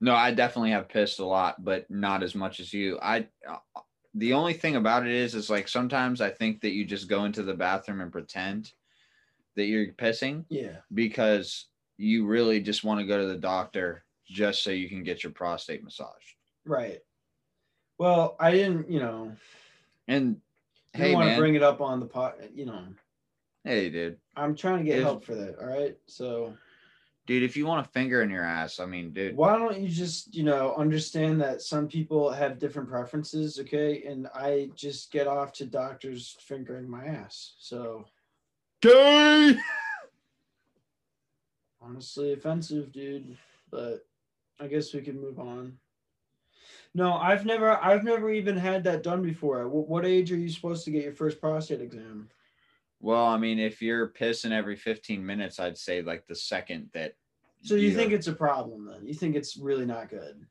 No, I definitely have pissed a lot, but not as much as you. I. The only thing about it is, is like sometimes I think that you just go into the bathroom and pretend that you're pissing Yeah. because you really just want to go to the doctor just so you can get your prostate massaged. Right. Well, I didn't, you know, And I hey, want to bring it up on the pot, you know. Hey, dude, I'm trying to get help for that. All right. So dude, if you want a finger in your ass, I mean, dude, why don't you just, you know, understand that some people have different preferences, okay? And I just get off to doctors fingering my ass. So gay. honestly offensive, dude. But I guess we can move on. No, I've never I've never even had that done before. What age are you supposed to get your first prostate exam? Well, I mean, if you're pissing every 15 minutes, I'd say like the second that. So you you're- think it's a problem then? You think it's really not good?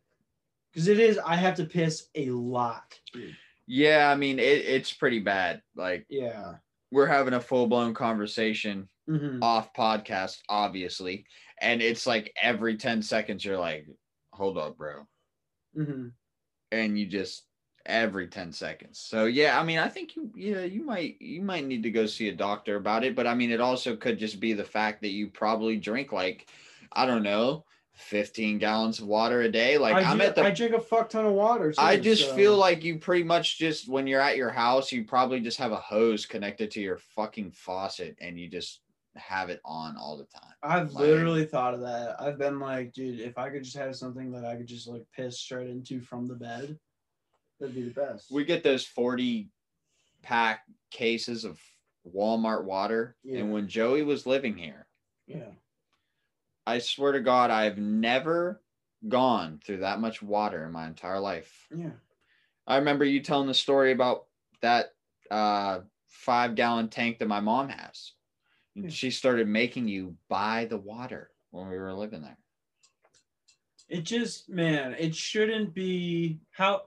Because it is. I have to piss a lot. Dude. Yeah, I mean, it, it's pretty bad. Like Yeah. we're having a full blown conversation hmm off podcast, obviously, and it's like every 10 seconds you're like, "Hold up, bro," hmm and you just every 10 seconds. So yeah, I mean, I think you yeah you might you might need to go see a doctor about it, but I mean, it also could just be the fact that you probably drink like I don't know. 15 gallons of water a day like I, i'm do- at the I drink a fuck ton of water. I just so- feel like you pretty much just when you're at your house, you probably just have a hose connected to your fucking faucet and you just have it on all the time. I've like- literally thought of that. I've been like, dude, if I could just have something that I could just like piss straight into from the bed, that'd be the best. We get those 40 pack cases of Walmart water. Yeah. And when Joey was living here, yeah. I swear to God, I've never gone through that much water in my entire life. Yeah. I remember you telling the story about that uh five gallon tank that my mom has. Yeah. And she started making you buy the water when we were living there. It just, man, it shouldn't be how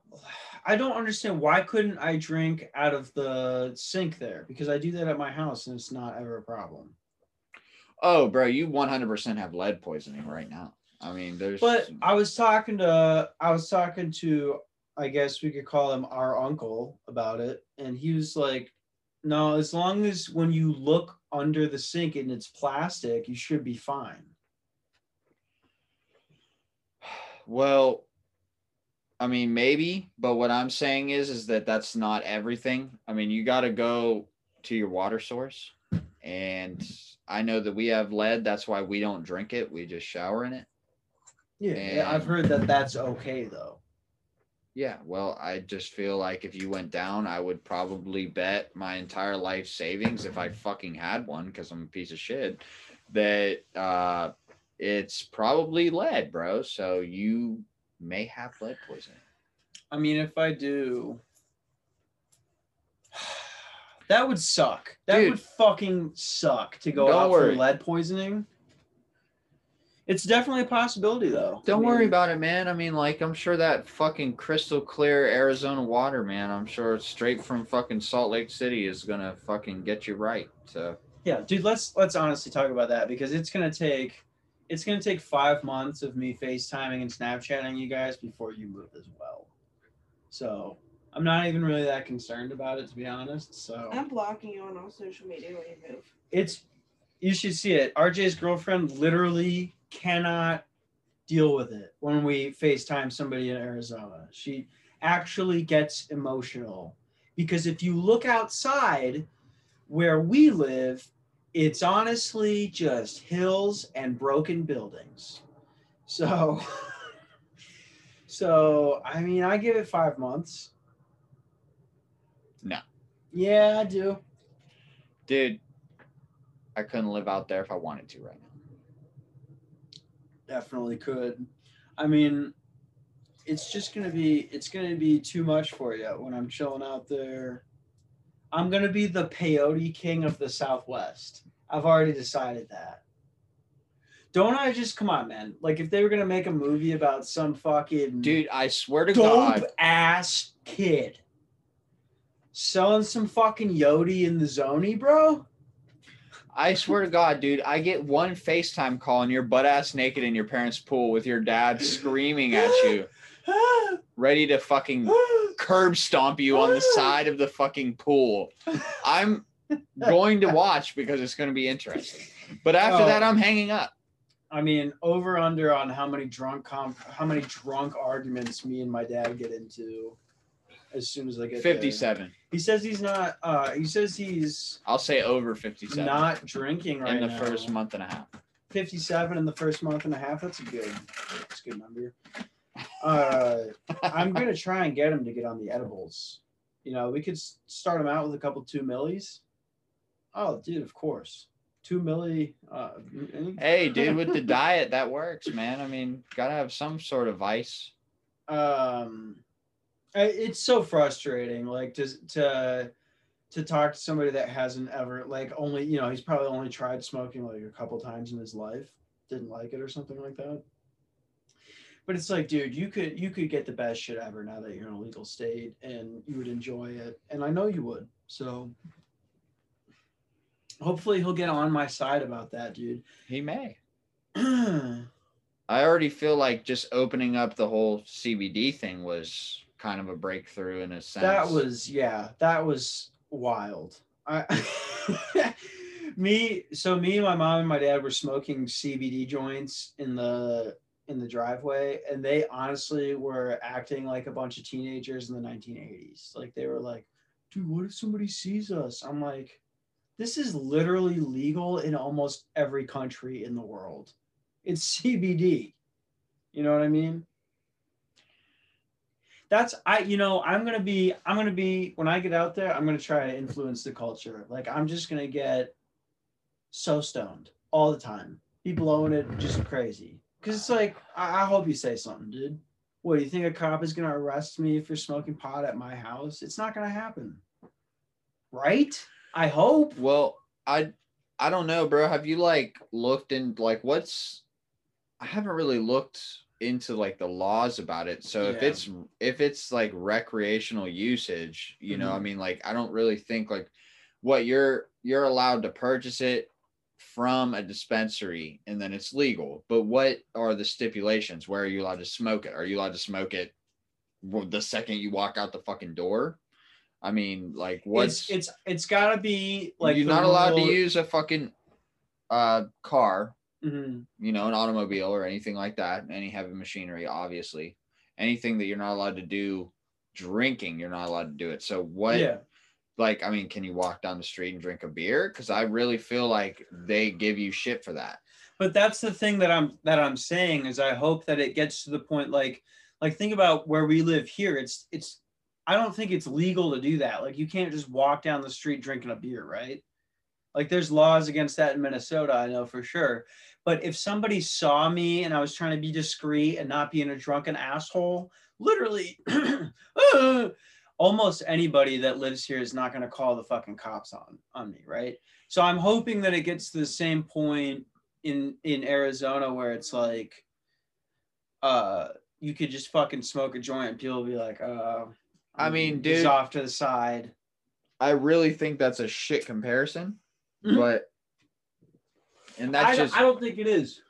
I don't understand why couldn't I drink out of the sink there? Because I do that at my house and it's not ever a problem. Oh, bro, you 100% have lead poisoning right now. I mean, there's. But I was talking to I was talking to I guess we could call him our uncle about it, and he was like, "No, as long as when you look under the sink and it's plastic, you should be fine." Well, I mean, maybe, but what I'm saying is, is that that's not everything. I mean, you got to go to your water source, and I know that we have lead. That's why we don't drink it. We just shower in it. Yeah, yeah, I've heard that that's okay though. Yeah, well, I just feel like if you went down, I would probably bet my entire life savings if I fucking had one, because I'm a piece of shit, that uh, it's probably lead, bro. So you may have lead poisoning. I mean, if I do, that would suck. That Dude. would fucking suck to go Don't out worry. for lead poisoning. It's definitely a possibility, though. Don't I worry about it, man. I mean, like, I'm sure that fucking crystal clear Arizona water, man, I'm sure straight from fucking Salt Lake City is gonna fucking get you right. So Yeah, dude. Let's let's honestly talk about that because it's gonna take it's gonna take five months of me FaceTiming and Snapchatting you guys before you move as well. So I'm not even really that concerned about it to be honest. So I'm blocking you on all social media when you move. it's you should see it. RJ's girlfriend literally cannot deal with it when we FaceTime somebody in Arizona. She actually gets emotional because if you look outside where we live, it's honestly just hills and broken buildings. So so I mean I give it 5 months. No. Yeah, I do. dude, I couldn't live out there if I wanted to right now. definitely could. I mean, it's just gonna be it's gonna be too much for you when I'm chilling out there. I'm gonna be the peyote king of the Southwest. I've already decided that. Don't I just come on, man? Like if they were gonna make a movie about some fucking Dude, I swear to dope God, ass kid selling some fucking Yodi in the zony, bro. I swear to God, dude, I get one FaceTime call and you're butt ass naked in your parents' pool with your dad screaming at you, ready to fucking curb stomp you on the side of the fucking pool. I'm going to watch because it's going to be interesting. But after Oh. that, I'm hanging up. I mean, over under on how many drunk comp, how many drunk arguments me and my dad get into as soon as I get there. 57. He says he's not. Uh, he says he's I'll say over 57 not drinking right in the now. first month and a half. Fifty-seven in the first month and a half. That's a good. That's a good number. Uh, I'm gonna try and get him to get on the edibles. You know, we could start him out with a couple two millis. Oh, dude, of course, two milli. Uh, Hey, dude, with the diet, that works, man. I mean, gotta have some sort of vice. um it's so frustrating like to to to talk to somebody that hasn't ever like only you know he's probably only tried smoking like a couple times in his life didn't like it or something like that but it's like dude you could you could get the best shit ever now that you're in a legal state and you would enjoy it and i know you would so hopefully he'll get on my side about that dude He may. I already feel like just opening up the whole CBD thing was kind of a breakthrough in a sense. That was yeah, that was wild. I me so me my mom and my dad were smoking CBD joints in the in the driveway and they honestly were acting like a bunch of teenagers in the 1980s. Like they were like, "Dude, what if somebody sees us?" I'm like, "This is literally legal in almost every country in the world. It's CBD." You know what I mean? that's I you know I'm gonna be I'm gonna be when I get out there I'm gonna try to influence the culture like I'm just gonna get so stoned all the time be blowing it just crazy because it's like I, I hope you say something dude what do you think a cop is gonna arrest me for smoking pot at my house it's not gonna happen right I hope. Well, I I don't know, bro. Have you like looked in like what's I haven't really looked into like the laws about it. So if it's if it's like recreational usage, you know, I Mhm. mean like I don't really think like what you're you're allowed to purchase it from a dispensary and then it's legal. But what are the stipulations? Where are you allowed to smoke it? Are you allowed to smoke it the second you walk out the fucking door? I mean, like what's it's it's it's got to be like you're not allowed to use a fucking uh car Mhm. you know an automobile or anything like that any heavy machinery obviously anything that you're not allowed to do drinking you're not allowed to do it so what Yeah. Like i mean can you walk down the street and drink a beer? Because i really feel like they give you shit for that. But that's the thing that i'm that i'm saying is i hope that it gets to the point like like think about where we live here. It's it's i don't think it's legal to do that. Like you can't just walk down the street drinking a beer right? Like there's laws against that in minnesota i know for sure. But if somebody saw me and i was trying to be discreet and not being a drunken asshole literally uh, almost anybody that lives here is not going to call the fucking cops on on me right? So i'm hoping that it gets to the same point in in Arizona where it's like uh you could just fucking smoke a joint and people will be like uh I mean, dude- off to the side. I really think that's a shit comparison Mhm. but and that's I, just I don't think it is.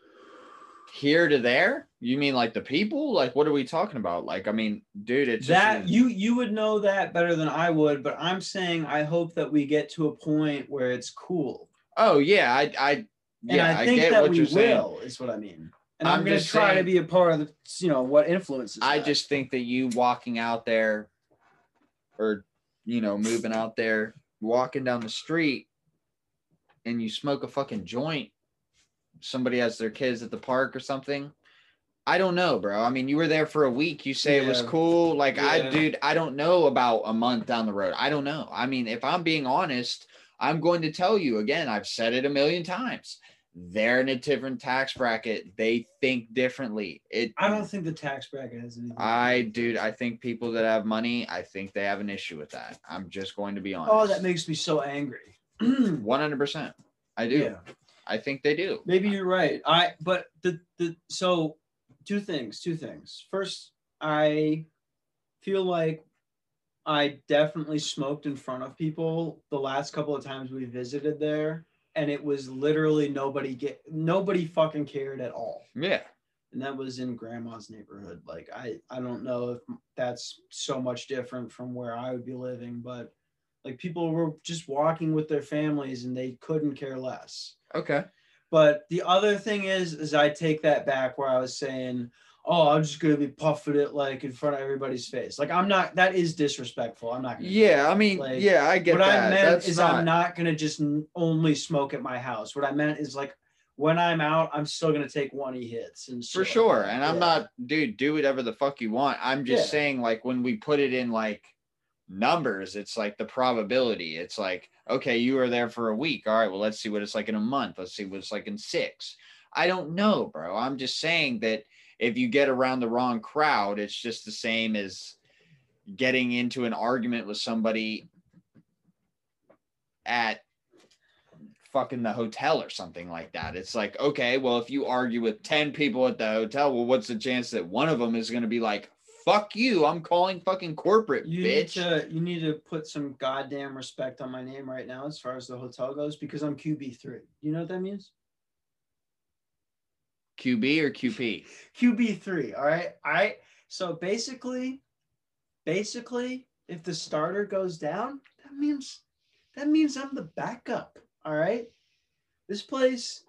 here to there you mean like the people like what are we talking about like i mean dude it's just that you you would know that better than I would but I'm saying I hope that we get to a point where it's cool oh yeah i i and yeah I think get that what we you're saying. will is what I mean and I'm, I'm gonna just try to be a part of the you know what influences I that. just think that you walking out there or you know moving out there walking down the street and you smoke a fucking joint somebody has their kids at the park or something I don't know bro I mean you were there for a week you say it was cool like I Yeah. dude I don't know about a month down the road I don't know I mean if I'm being honest I'm going to tell you again I've said it a million times they're in a different tax bracket they think differently it I don't think the tax bracket has anything I, dude, I think people that have money, I think they have an issue with that. I'm just going to be honest. Oh, that makes me so angry. 100%. I do. Yeah, I think they do. maybe you're right. I but the the so two things, two things. First, I feel like I definitely smoked in front of people the last couple of times we visited there, and it was literally nobody get nobody fucking cared at all. Yeah. and that was in grandma's neighborhood like i i don't know if that's so much different from where i would be living but like people were just walking with their families and they couldn't care less Okay. But the other thing is is i take that back where i was saying oh i'm just gonna be puffing it like in front of everybody's face like i'm not that is disrespectful i'm not gonna Yeah. I mean, Like, yeah, I get what that. I meant That's is not, I'm not gonna just only smoke at my house. What I meant is like when I'm out, I'm still gonna take one e hits and for like sure. And I'm Yeah. not, dude, do whatever the fuck you want. I'm just Yeah. saying, like, when we put it in like numbers, it's like the probability. It's like, okay, you were there for a week. All right, well, let's see what it's like in a month. Let's see what it's like in six. I don't know, bro. I'm just saying that if you get around the wrong crowd, it's just the same as getting into an argument with somebody at fucking the hotel or something like that. It's like, okay, well, if you argue with 10 people at the hotel, well, what's the chance that one of them is going to be like, fuck you, I'm calling fucking corporate, You need bitch? to you need to put some goddamn respect on my name right now as far as the hotel goes because I'm QB three. You know what that means? QB or QP? QB three. All right. I so basically, basically, if the starter goes down, that means that means I'm the backup. All right. This place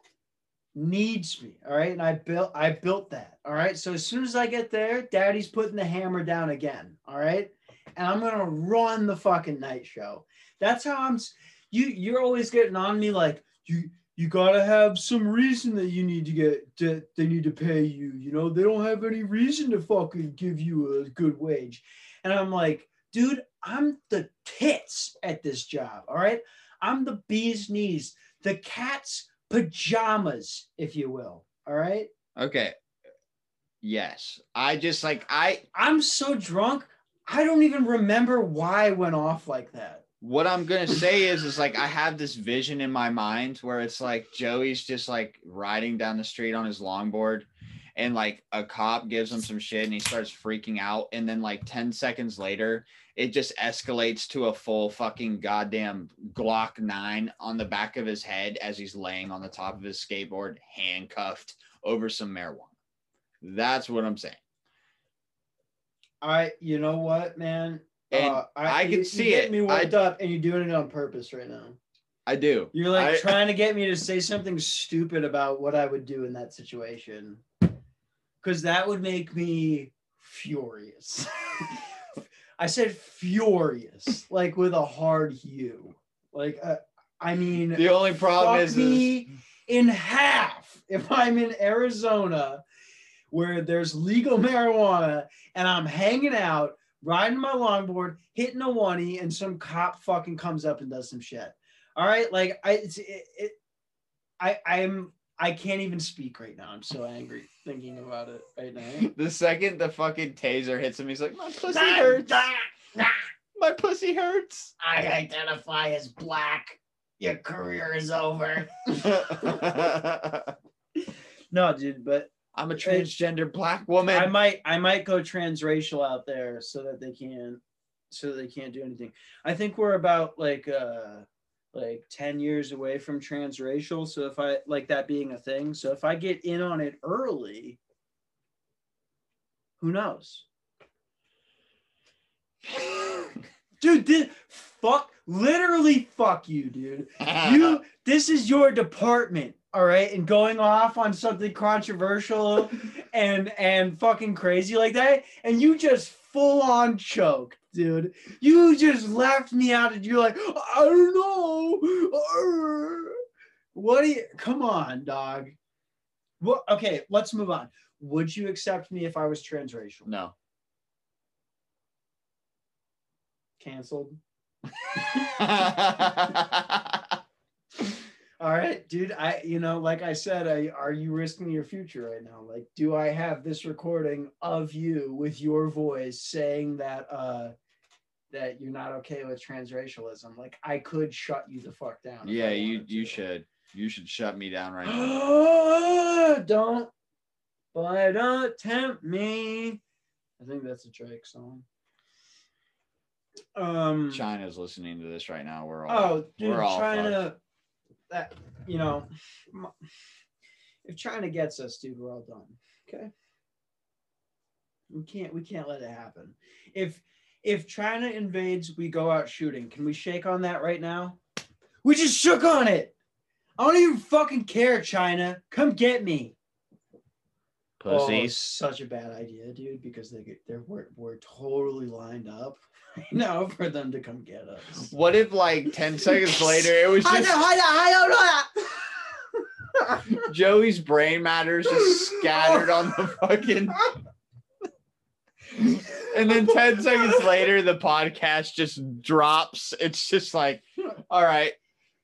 needs me. All right. And I built I built that. All right. So as soon as I get there, daddy's putting the hammer down again. All right. And I'm gonna run the fucking night show. That's how I'm you you're always getting on me like you you gotta have some reason that you need to get to, they need to pay you you know they don't have any reason to fucking give you a good wage and i'm like dude i'm the tits at this job all right i'm the bee's knees the cat's pajamas if you will all right Okay. Yes. I just like, I, i'm so drunk i don't even remember why i went off like that what I'm gonna say is, is like I have this vision in my mind where it's like Joey's just like riding down the street on his longboard, and like a cop gives him some shit, and he starts freaking out, and then like ten seconds later, it just escalates to a full fucking goddamn Glock nine on the back of his head as he's laying on the top of his skateboard, handcuffed over some marijuana. That's what I'm saying. I, you know what, man? And Uh, I can you- see you it. me I- up, and you're doing it on purpose right now. I do. You're like I- trying to get me to say something stupid about what I would do in that situation, because that would make me furious. I said furious, like with a hard U. Like, uh, I mean, The only problem is, me in half if I'm in Arizona where there's legal marijuana and I'm hanging out, riding my longboard, hitting a oney, and some cop fucking comes up and does some shit. All right, like I, it's, it, it, I, I'm, I can't even speak right now. I'm so angry thinking about it right now. the second the fucking taser hits him, he's like, my pussy hurts. My pussy hurts. I identify as black. Your career is over. No, dude, but I'm a transgender black woman. I might I might go transracial out there so that they can't so that they can't do anything. I think we're about like uh like 10 years away from transracial. So if I like that being a thing, so if I get in on it early, who knows? Dude, this, fuck literally fuck you, dude. You this is your department, all right? And going off on something controversial and and fucking crazy like that, and you just full on choked, dude. You just left me out and you're like, I don't know. What do you come on, dog? Well, okay, let's move on. Would you accept me if I was transracial? no. Canceled. All right, dude. I, you know, like I said, I, are you risking your future right now? Like, do I have this recording of you with your voice saying that, uh, that you're not okay with transracialism? Like, I could shut you the fuck down. yeah, you you to. should. You should shut me down right now. don't, but don't tempt me. I think that's a Drake song. Um. China's listening to this right now. We're all Oh, dude, we're all China. That you know, if China gets us, dude, we're all done. Okay. We can't. We can't let it happen. If if China invades, we go out shooting. Can we shake on that right now? We just shook on it. I don't even fucking care, China. Come get me. Oh, pussies. such a bad idea, dude. Because they get they're we're, we're totally lined up now for them to come get us. What if like 10 seconds later it was I just I know, I don't. Joey's brain matter is just scattered on the fucking and then 10 seconds later the podcast just drops. It's just like, all right,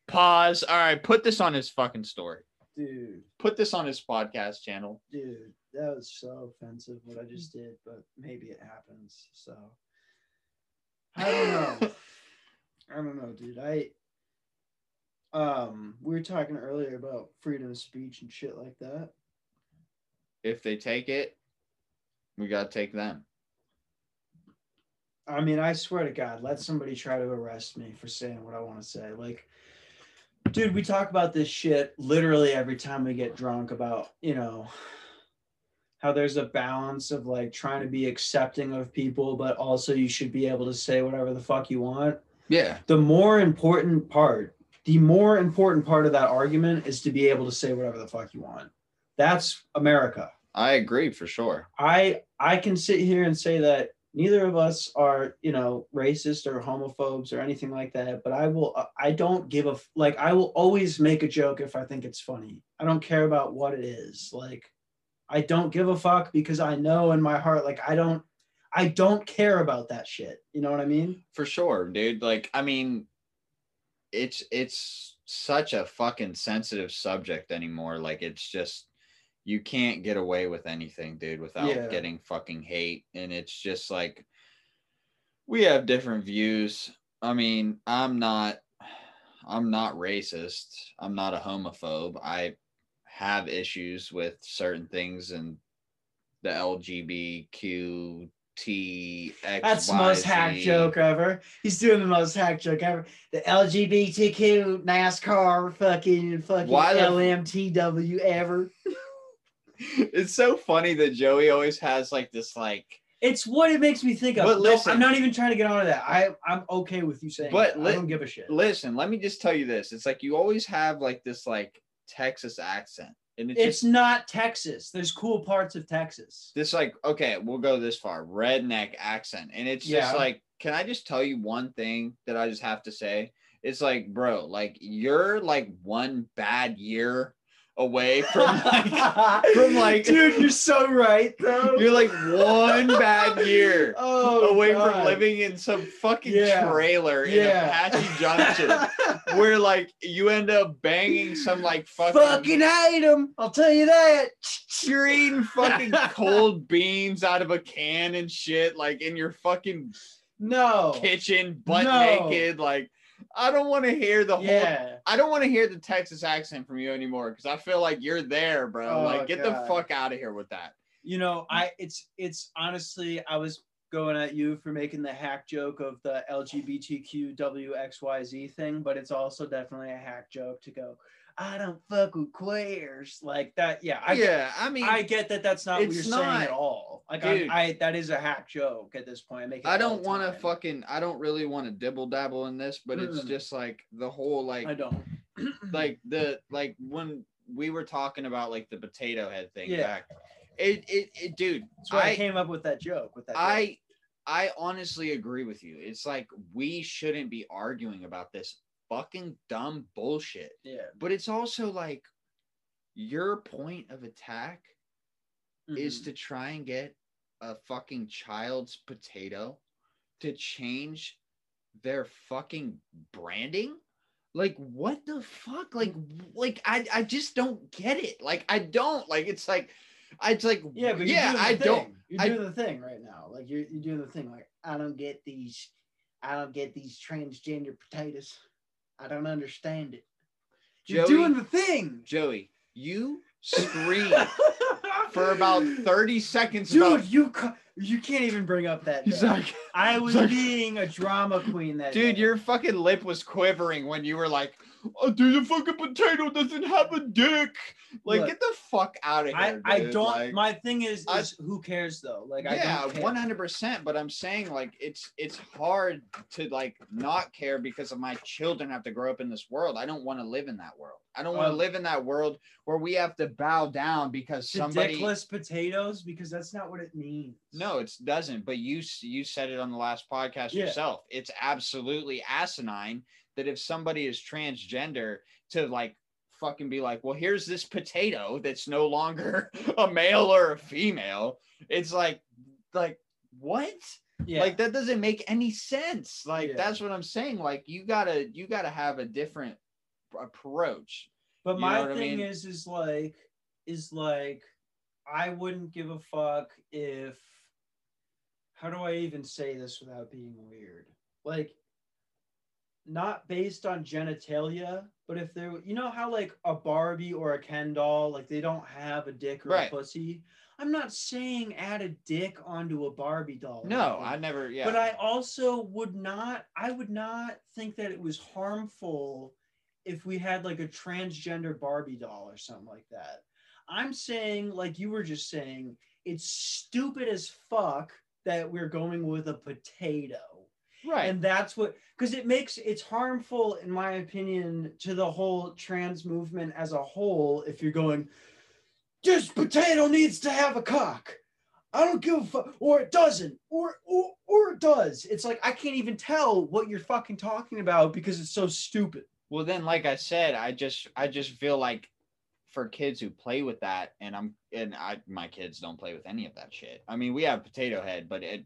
pause. All right, put this on his fucking story. dude, Put this on his podcast channel. dude, that was so offensive what I just did, but maybe it happens. So I don't know. I don't know, dude. I um we were talking earlier about freedom of speech and shit like that. If they take it, we got to take them. I mean, I swear to God, let somebody try to arrest me for saying what I want to say. Like, dude, we talk about this shit literally every time we get drunk about, you know, how there's a balance of like trying to be accepting of people, but also you should be able to say whatever the fuck you want. Yeah. The more important part, the more important part of that argument is to be able to say whatever the fuck you want. That's America. I agree for sure. I I can sit here and say that neither of us are you know racist or homophobes or anything like that but i will uh, i don't give a like i will always make a joke if i think it's funny i don't care about what it is like i don't give a fuck because i know in my heart like i don't i don't care about that shit you know what i mean For sure, dude. Like, I mean, it's it's such a fucking sensitive subject anymore. Like, it's just you can't get away with anything, dude, without Yeah. getting fucking hate. And it's just like we have different views I mean, I'm not I'm not racist. I'm not a homophobe. I have issues with certain things and the LGBTQ T X. That's the most hack joke ever. He's doing the most hack joke ever. The LGBTQ NASCAR fucking fucking Why the- LMTW ever. It's so funny that Joey always has like this like It's what it makes me think of. But No, listen- I'm not even trying to get onto that. I I'm okay with you saying. But li- I don't give a shit. listen, let me just tell you this. It's like you always have like this like Texas accent. And it's, it's just not Texas. There's cool parts of Texas. this like, okay, we'll go this far. Redneck accent. And it's Yeah. just like, can I just tell you one thing that I just have to say? It's like, bro, like you're like one bad year away from like from, like- dude, you're so right though. you're like one bad year oh, away from living in some fucking Yeah. trailer in Yeah. Apache Junction where like you end up banging some like fucking, fucking hate. I'll tell you that. you're eating fucking cold beans out of a can and shit like in your fucking No. kitchen butt No. naked like I don't want to hear the whole Yeah. I don't want to hear the Texas accent from you anymore because I feel like you're there, bro. Oh, like, get the fuck out of here with that. You know, I it's it's honestly I was going at you for making the hack joke of the LGBTQWXYZ thing, but it's also definitely a hack joke to go, I don't fuck with queers like that. Yeah, I get, yeah, I mean, I get that that's not what you're saying at all. Like Dude. I, I that is a hack joke at this point. I I don't want to fucking. I don't really want to dibble dabble in this, but it's Mm-mm. just like the whole like I don't. like the like when we were talking about like the potato head thing Yeah. back. It, it it dude. That's why I, I came up with that joke. With that, joke. I I honestly agree with you. It's like we shouldn't be arguing about this fucking dumb bullshit. yeah. But it's also like your point of attack is Mhm. to try and get a fucking child's potato to change their fucking branding like what the fuck like like i i just don't get it like i don't like it's like I- it's like Yeah, but yeah i don't. You're I- doing the thing right now. Like you're you're doing the thing. Like I don't get these. I don't get these transgender potatoes. I don't understand it. You're Joey- doing the thing, joey you scream for about 30 seconds dude. about, You ca- you can't even bring up that. he's like I was like- being a drama queen that Dude, day. your fucking lip was quivering when you were like, oh, dude, the fucking potato doesn't have a dick. Like, Look, get the fuck out of here. I dude. don't. Like, my thing is I- who cares though? Like yeah, I one hundred percent. But I'm saying like it's it's hard to like not care because of my children have to grow up in this world. I don't want to live in that world. I don't want to Um, live in that world where we have to bow down because somebody. dickless potatoes because that's not what it means. No, it doesn't. But you you said it on the last podcast Yeah. yourself. It's absolutely asinine that if somebody is transgender to like fucking be like, well, here's this potato that's no longer a male or a female. It's like, like what? Yeah. Like that doesn't make any sense. Like Yeah. that's what I'm saying. Like you gotta you gotta have a different approach. But You my what I thing mean? is, is like, is like, I wouldn't give a fuck if. How do I even say this without being weird? Like, not based on genitalia, but if there, you know how like a Barbie or a Ken doll, like they don't have a dick or Right. a pussy. I'm not saying add a dick onto a Barbie doll. No. I never yeah. But I also would not, I would not think that it was harmful if we had like a transgender Barbie doll or something like that. I'm saying, like you were just saying, it's stupid as fuck that we're going with a potato. Right. And that's what, because it makes, it's harmful, in my opinion, to the whole trans movement as a whole if you're going, this potato needs to have a cock. I don't give a fuck, or it doesn't, or, or or it does. It's like I can't even tell what you're fucking talking about because it's so stupid. Well, then, like I said, I just I just feel like for kids who play with that, and I'm and I my kids don't play with any of that shit. I mean, we have Potato Head, but it,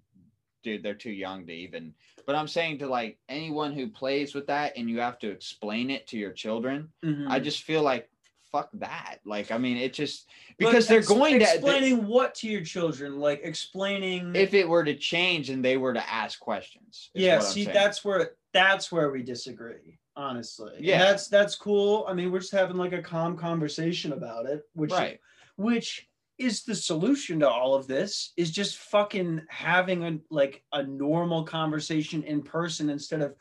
dude, they're too young to even. But I'm saying to like anyone who plays with that, and you have to explain it to your children. Mm-hmm. I just feel like fuck that. Like, I mean, it just But because they're ex- going to explaining what to your children, like explaining. if it were to change and they were to ask questions. yeah, see, saying. that's where that's where we disagree. Honestly, And Yeah. that's that's cool. I mean, we're just having like a calm conversation about it, which right. which is the solution to all of this is just fucking having a like a normal conversation in person instead of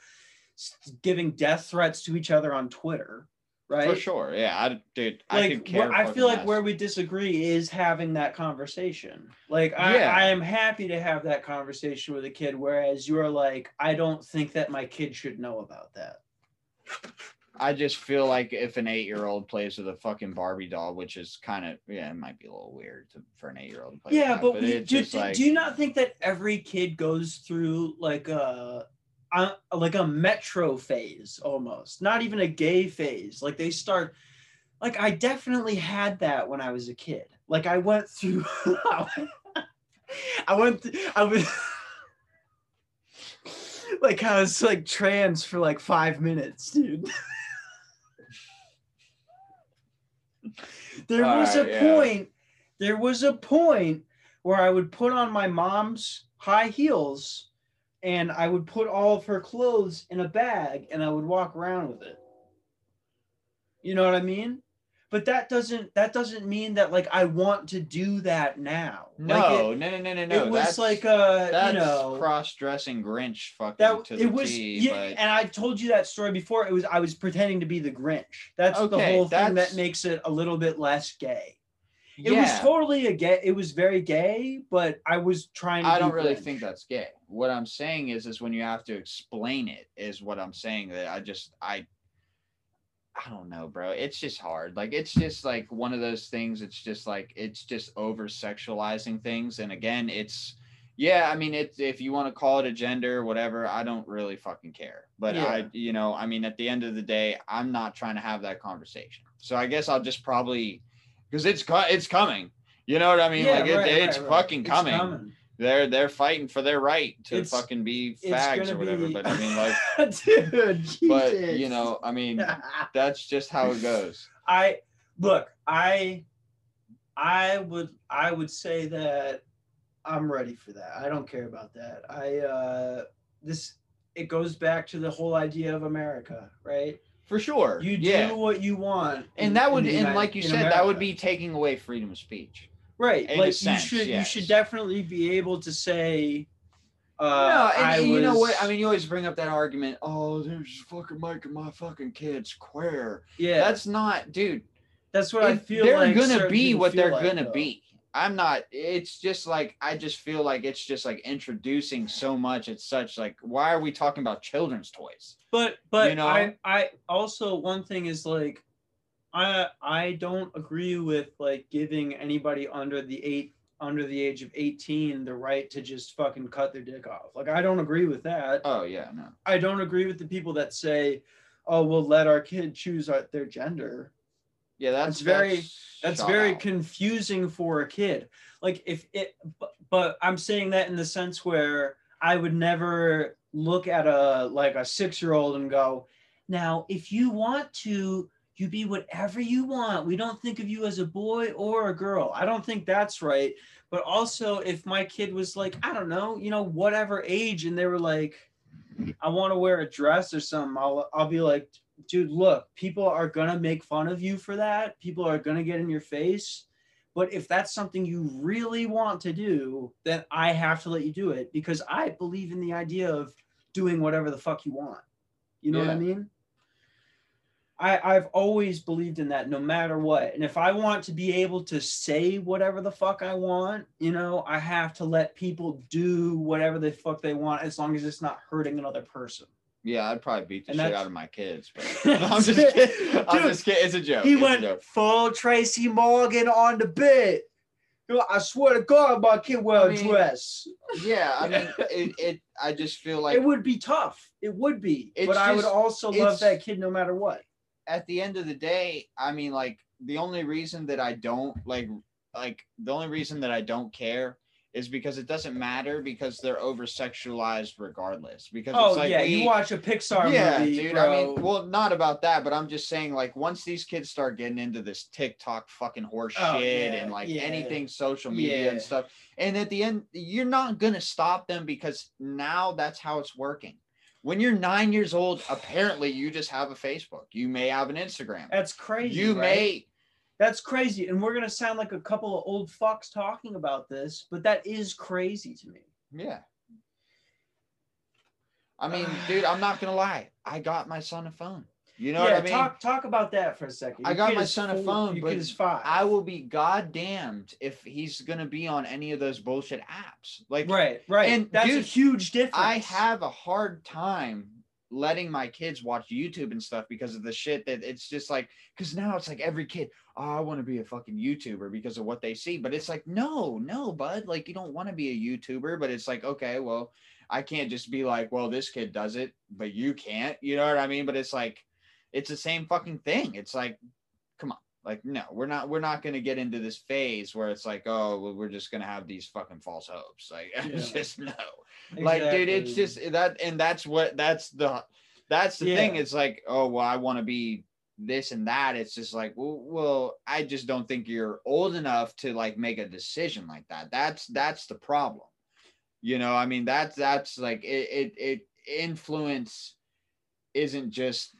giving death threats to each other on Twitter, right? For sure. Yeah, I dude, I like care. I feel like where we disagree is having that conversation. Like I, Yeah. I am happy to have that conversation with a kid, whereas you're like, I don't think that my kid should know about that. I just feel like if an eight year old plays with a fucking Barbie doll, which is kind of yeah, it might be a little weird to, for an eight year old yeah, that, but, we, do, do, like do you not think that every kid goes through like a, a like a metro phase almost, not even a gay phase? Like they start, like I definitely had that when I was a kid. Like I went through, I went, th- I was. Like I was like trans for like five minutes, dude. there was a yeah. point. There was a point where I would put on my mom's high heels and I would put all of her clothes in a bag and I would walk around with it. You know what I mean? But that doesn't that doesn't mean that like I want to do that now. no, Like, no, no, no, no, it, no. it was that's, like uh, a that's you know cross-dressing Grinch fucking that to the it was T, yeah, but and I told you that story before. It was I was pretending to be the Grinch. That's the Okay, whole thing that makes it a little bit less gay. It yeah, was totally a gay. It was very gay, but I was trying. to I don't really Grinch. think that's gay. What I'm saying is, is when you have to explain it, is what I'm saying. That I just, I, I don't know, bro. It's just hard. Like it's just like one of those things. It's just like it's just over sexualizing things. And again, it's, yeah. I mean, it's if you want to call it a gender, whatever. I don't really fucking care. But Yeah. I, you know, I mean, at the end of the day, I'm not trying to have that conversation. So I guess I'll just probably, because it's it's coming. You know what I mean? Yeah, like it, right, it's right, right. fucking It's coming coming. They're they're fighting for their right to It's- fucking be fags or whatever. be- But I mean, like, dude. but Jesus. you know, I mean, that's just how it goes. I look. I I would I would say that I'm ready for that. I don't care about that. I uh this it goes back to the whole idea of America, right? For sure. You do yeah. what you want. in- And that would, and United- like you in said, that would be taking away freedom of speech. Right. in Like you sense, should you should definitely be able to say. Uh, no, and I you know what? I mean, you always bring up that argument. Oh, they're just fucking making my fucking kids queer. yeah, that's That's not, dude. that's what I feel. they're like gonna be what they're like, gonna though. be. I'm not. It's just like I just feel like it's just like introducing so much. It's such like why are we talking about children's toys? But but You know? I I also one thing is like I I don't agree with like giving anybody under the eight under the age of 18 the right to just fucking cut their dick off. Like I don't agree with that. Oh yeah, no. I don't agree with the people that say, "Oh, we'll let our kid choose our, their gender." Yeah, that's That's very- That's shot very out. confusing for a kid. Like if it, but, but I'm saying that in the sense where I would never look at a like a six year old and go, now if you want to, you be whatever you want. We don't think of you as a boy or a girl. I don't think that's right. But also, if my kid was like, I don't know, you know, whatever age, and they were like, I want to wear a dress or something, I'll I'll be like, dude, look, people are gonna make fun of you for that. People are gonna get in your face. But if that's something you really want to do, then I have to let you do it because I believe in the idea of doing whatever the fuck you want. You know what I mean? I, I've always believed in that no matter what. And if I want to be able to say whatever the fuck I want, you know, I have to let people do whatever the fuck they want as long as it's not hurting another person. Yeah, I'd probably beat the And shit out of my kids. But I'm just kidding. I'm just kidding. It's a joke. He It's went joke. full Tracy Morgan on the. Yo, I swear to God, my kid wear I a mean, dress. Yeah, I mean, it, it. I just feel like it would be tough. It would be. But I would also love that kid no matter what. At the end of the day, I mean, like the only reason that I don't like, like the only reason that I don't care is because it doesn't matter because they're over sexualized regardless. Because Oh it's like yeah, we, you watch a Pixar movie. yeah, movie, dude. bro. I mean, well, not about that, but I'm just saying, like, once these kids start getting into this TikTok fucking horse Oh, shit yeah, and like yeah. anything social media Yeah. and stuff, and at the end, you're not gonna stop them because now that's how it's working. When you're nine years old, apparently you just have a Facebook. You may have an Instagram. That's crazy. You right? may That's crazy, and we're gonna sound like a couple of old fucks talking about this, but that is crazy to me. Yeah. I mean, dude, I'm not gonna lie. I got my son a phone. You know yeah, what I mean? talk talk about that for a second. I got my son a phone, but. I will be goddamned if he's gonna be on any of those bullshit apps. Like, right, right, and that's a huge difference. I have a hard time letting my kids watch YouTube and stuff because of the shit that it's just like because now it's like every kid, oh, I want to be a fucking YouTuber because of what they see. But it's like, no, no, bud. Like you don't want to be a YouTuber, but it's like, okay, well, I can't just be like, well, this kid does it, but you can't. You know what I mean? But it's like it's the same fucking thing. It's like, come on. Like, no, we're not we're not gonna get into this phase where it's like, oh, well, we're just gonna have these fucking false hopes. Like it's just no. Like dude it's just that and that's what that's the that's the thing. It's like oh well i want to be this and that. It's just like well, well i just don't think you're old enough to like make a decision like that. That's that's the problem. You know i mean that's that's like it it, it influence isn't just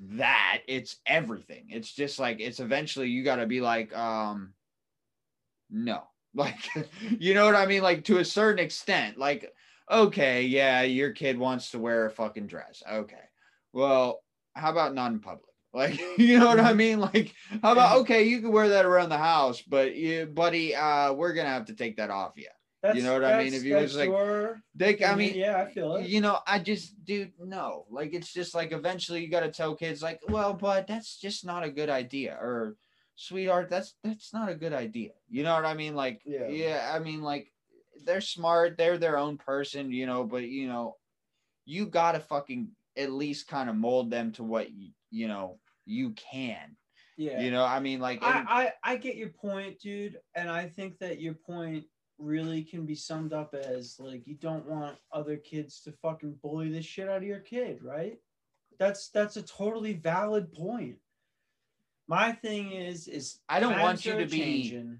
that it's everything. It's just like it's eventually you got to be like um no. Like you know what i mean? Like to a certain extent like okay yeah your kid wants to wear a fucking dress. Okay. Well how about not in public like you know what i mean? Like how about okay you can wear that around the house but you buddy uh we're gonna have to take that off you That's- know what I mean? If you was like- your they i mean yeah, I feel it. you know i just dude no like it's just like eventually you got to tell kids like well but that's just not a good idea or sweetheart that's that's not a good idea you know what i mean like Yeah. yeah i mean like they're smart they're their own person you know but you know you got to fucking at least kind of mold them to what you, you know you can yeah, you know i mean like and- I, I I get your point, dude, and I think that your point really can be summed up as like you don't want other kids to fucking bully the shit out of your kid, right? That's that's a totally valid point. My thing is is I don't want you to be- changing.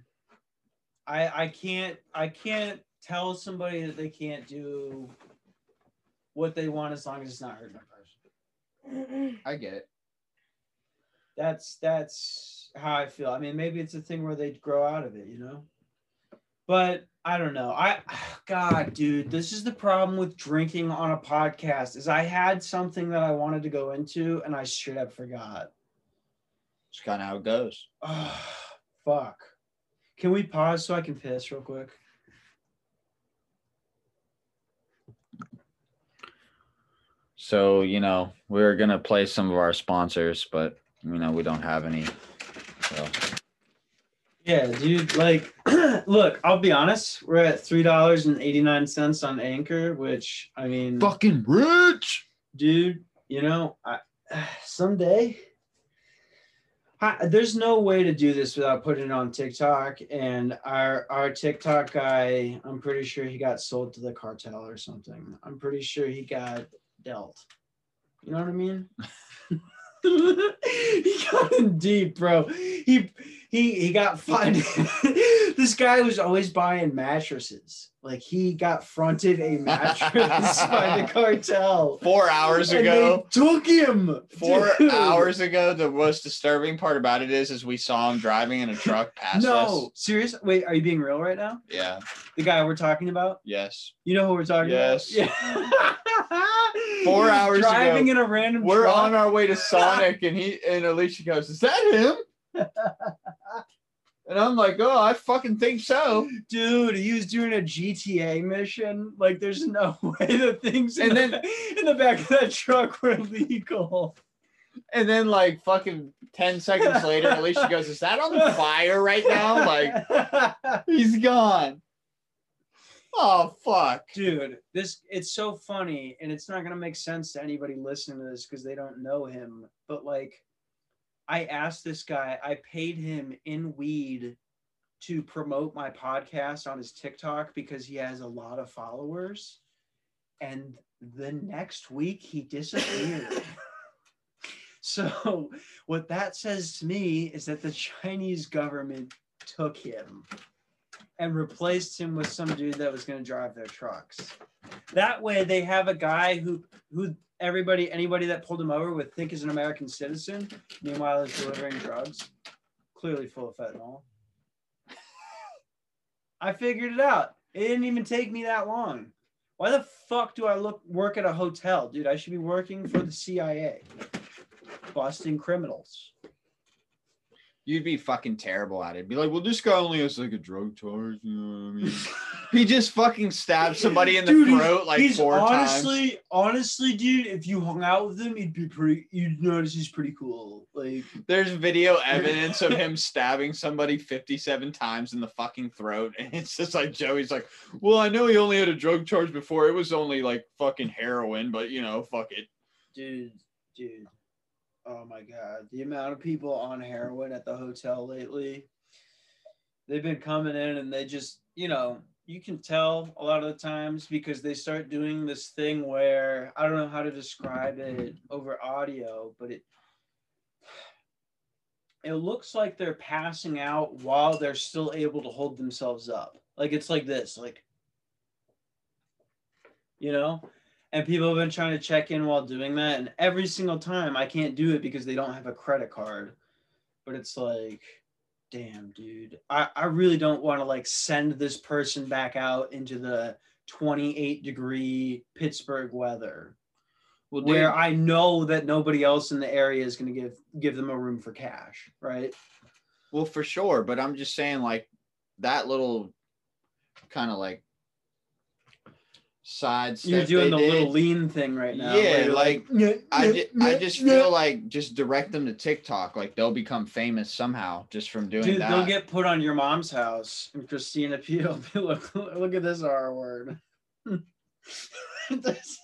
I I can't I can't tell somebody that they can't do what they want as long as it's not hurting a person i get it that's that's how I feel. I mean, maybe it's a thing where they grow out of it, you know. But I don't know. I God, dude, this is the problem with drinking on a podcast. Is I had something that I wanted to go into and I straight up forgot. it's kind of how it goes Oh, fuck. Can we pause so I can piss real quick? So, you know, we are going to play some of our sponsors, but, you know, we don't have any. So, Yeah, dude. Like, look, I'll be honest. We're at three dollars and eighty nine cents on Anchor, which I mean, fucking rich. dude you know I, someday I, there's no way to do this without putting it on tiktok and our our tiktok guy i'm pretty sure he got sold to the cartel or something i'm pretty sure he got dealt you know what i mean he got in deep bro he he he got fined this guy was always buying mattresses like he got fronted a mattress by the cartel Four hours ago. took him. Four dude. hours ago, the most disturbing part about it is, is we saw him driving in a truck past No, us. serious. Wait, are you being real right now? Yeah. The guy we're talking about. Yes. You know who we're talking Yes. about? Yeah. Four hours driving ago, in a random. We're truck. on our way to Sonic, and he and Alicia goes, "Is that him?" And I'm like, "Oh, I fucking think so." Dude, he was doing a GTA mission. Like, there's no way the things in, And the, then- in the back of that truck were legal. And then, like, fucking ten seconds later, Alicia goes, "Is that on fire right now?" Like, he's gone. Oh fuck. dude this it's so funny and it's not going to make sense to anybody listening to this because they don't know him but like i asked this guy i paid him in weed to promote my podcast on his TikTok because he has a lot of followers. And the next week he disappeared. so, what that says to me is that the Chinese government took him and replaced him with some dude that was going to drive their trucks. That way, they have a guy who who everybody anybody that pulled him over would think is an American citizen. Meanwhile, is delivering drugs, clearly full of fentanyl. I figured it out. It didn't even take me that long. Why the fuck do I look work at a hotel, dude? I should be working for the CIA, busting criminals. You'd be fucking terrible at it. Be like, well, this guy only has like a drug charge. You know what I mean? he just fucking stabbed somebody in the Dude, throat like he's four times. honestly, honestly, dude. If you hung out with him, he'd be pretty. You'd notice he's pretty cool. Like, There's video evidence of him stabbing somebody 57 times in the fucking throat. And it's just like Joey's like, well, I know he only had a drug charge before. It was only like fucking heroin, but you know, fuck it. dude, dude. Oh my god, the amount of people on heroin at the hotel lately. They've been coming in and they just, you know, you can tell a lot of the times because they start doing this thing where I don't know how to describe it over audio, but it it looks like they're passing out while they're still able to hold themselves up. Like it's like this, like you know? And people have been trying to check in while doing that. And every single time I can't do it because they don't have a credit card. But it's like, damn, dude. I, I really don't want to like send this person back out into the 28 degree Pittsburgh weather Well, where I know that nobody else in the area is going to give give them a room for cash, right? Well, for sure, but I'm just saying, like that little kind of like side. You're doing they the little lean thing right now. Yeah, where you're like, "Yeah, I, yeah, I just feel like just direct them to TikTok, like they'll become famous somehow just from doing Dude, that. they'll get put on your mom's house, and Christina P. look, look at this R word. that's,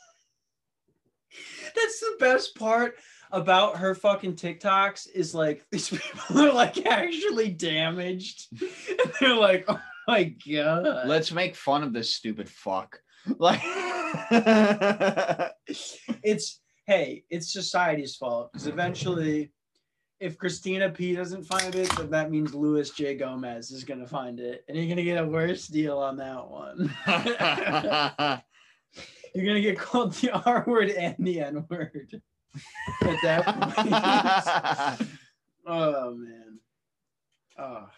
that's the best part about her fucking TikToks is like these people are like actually damaged. And they're like, oh my god. Let's make fun of this stupid fuck. Like, it's hey, it's society's fault because eventually, if Christina P doesn't find it, then that means Louis J Gomez is gonna find it, and you're gonna get a worse deal on that one. you're gonna get called the R word and the N word at that point. oh man. Oh.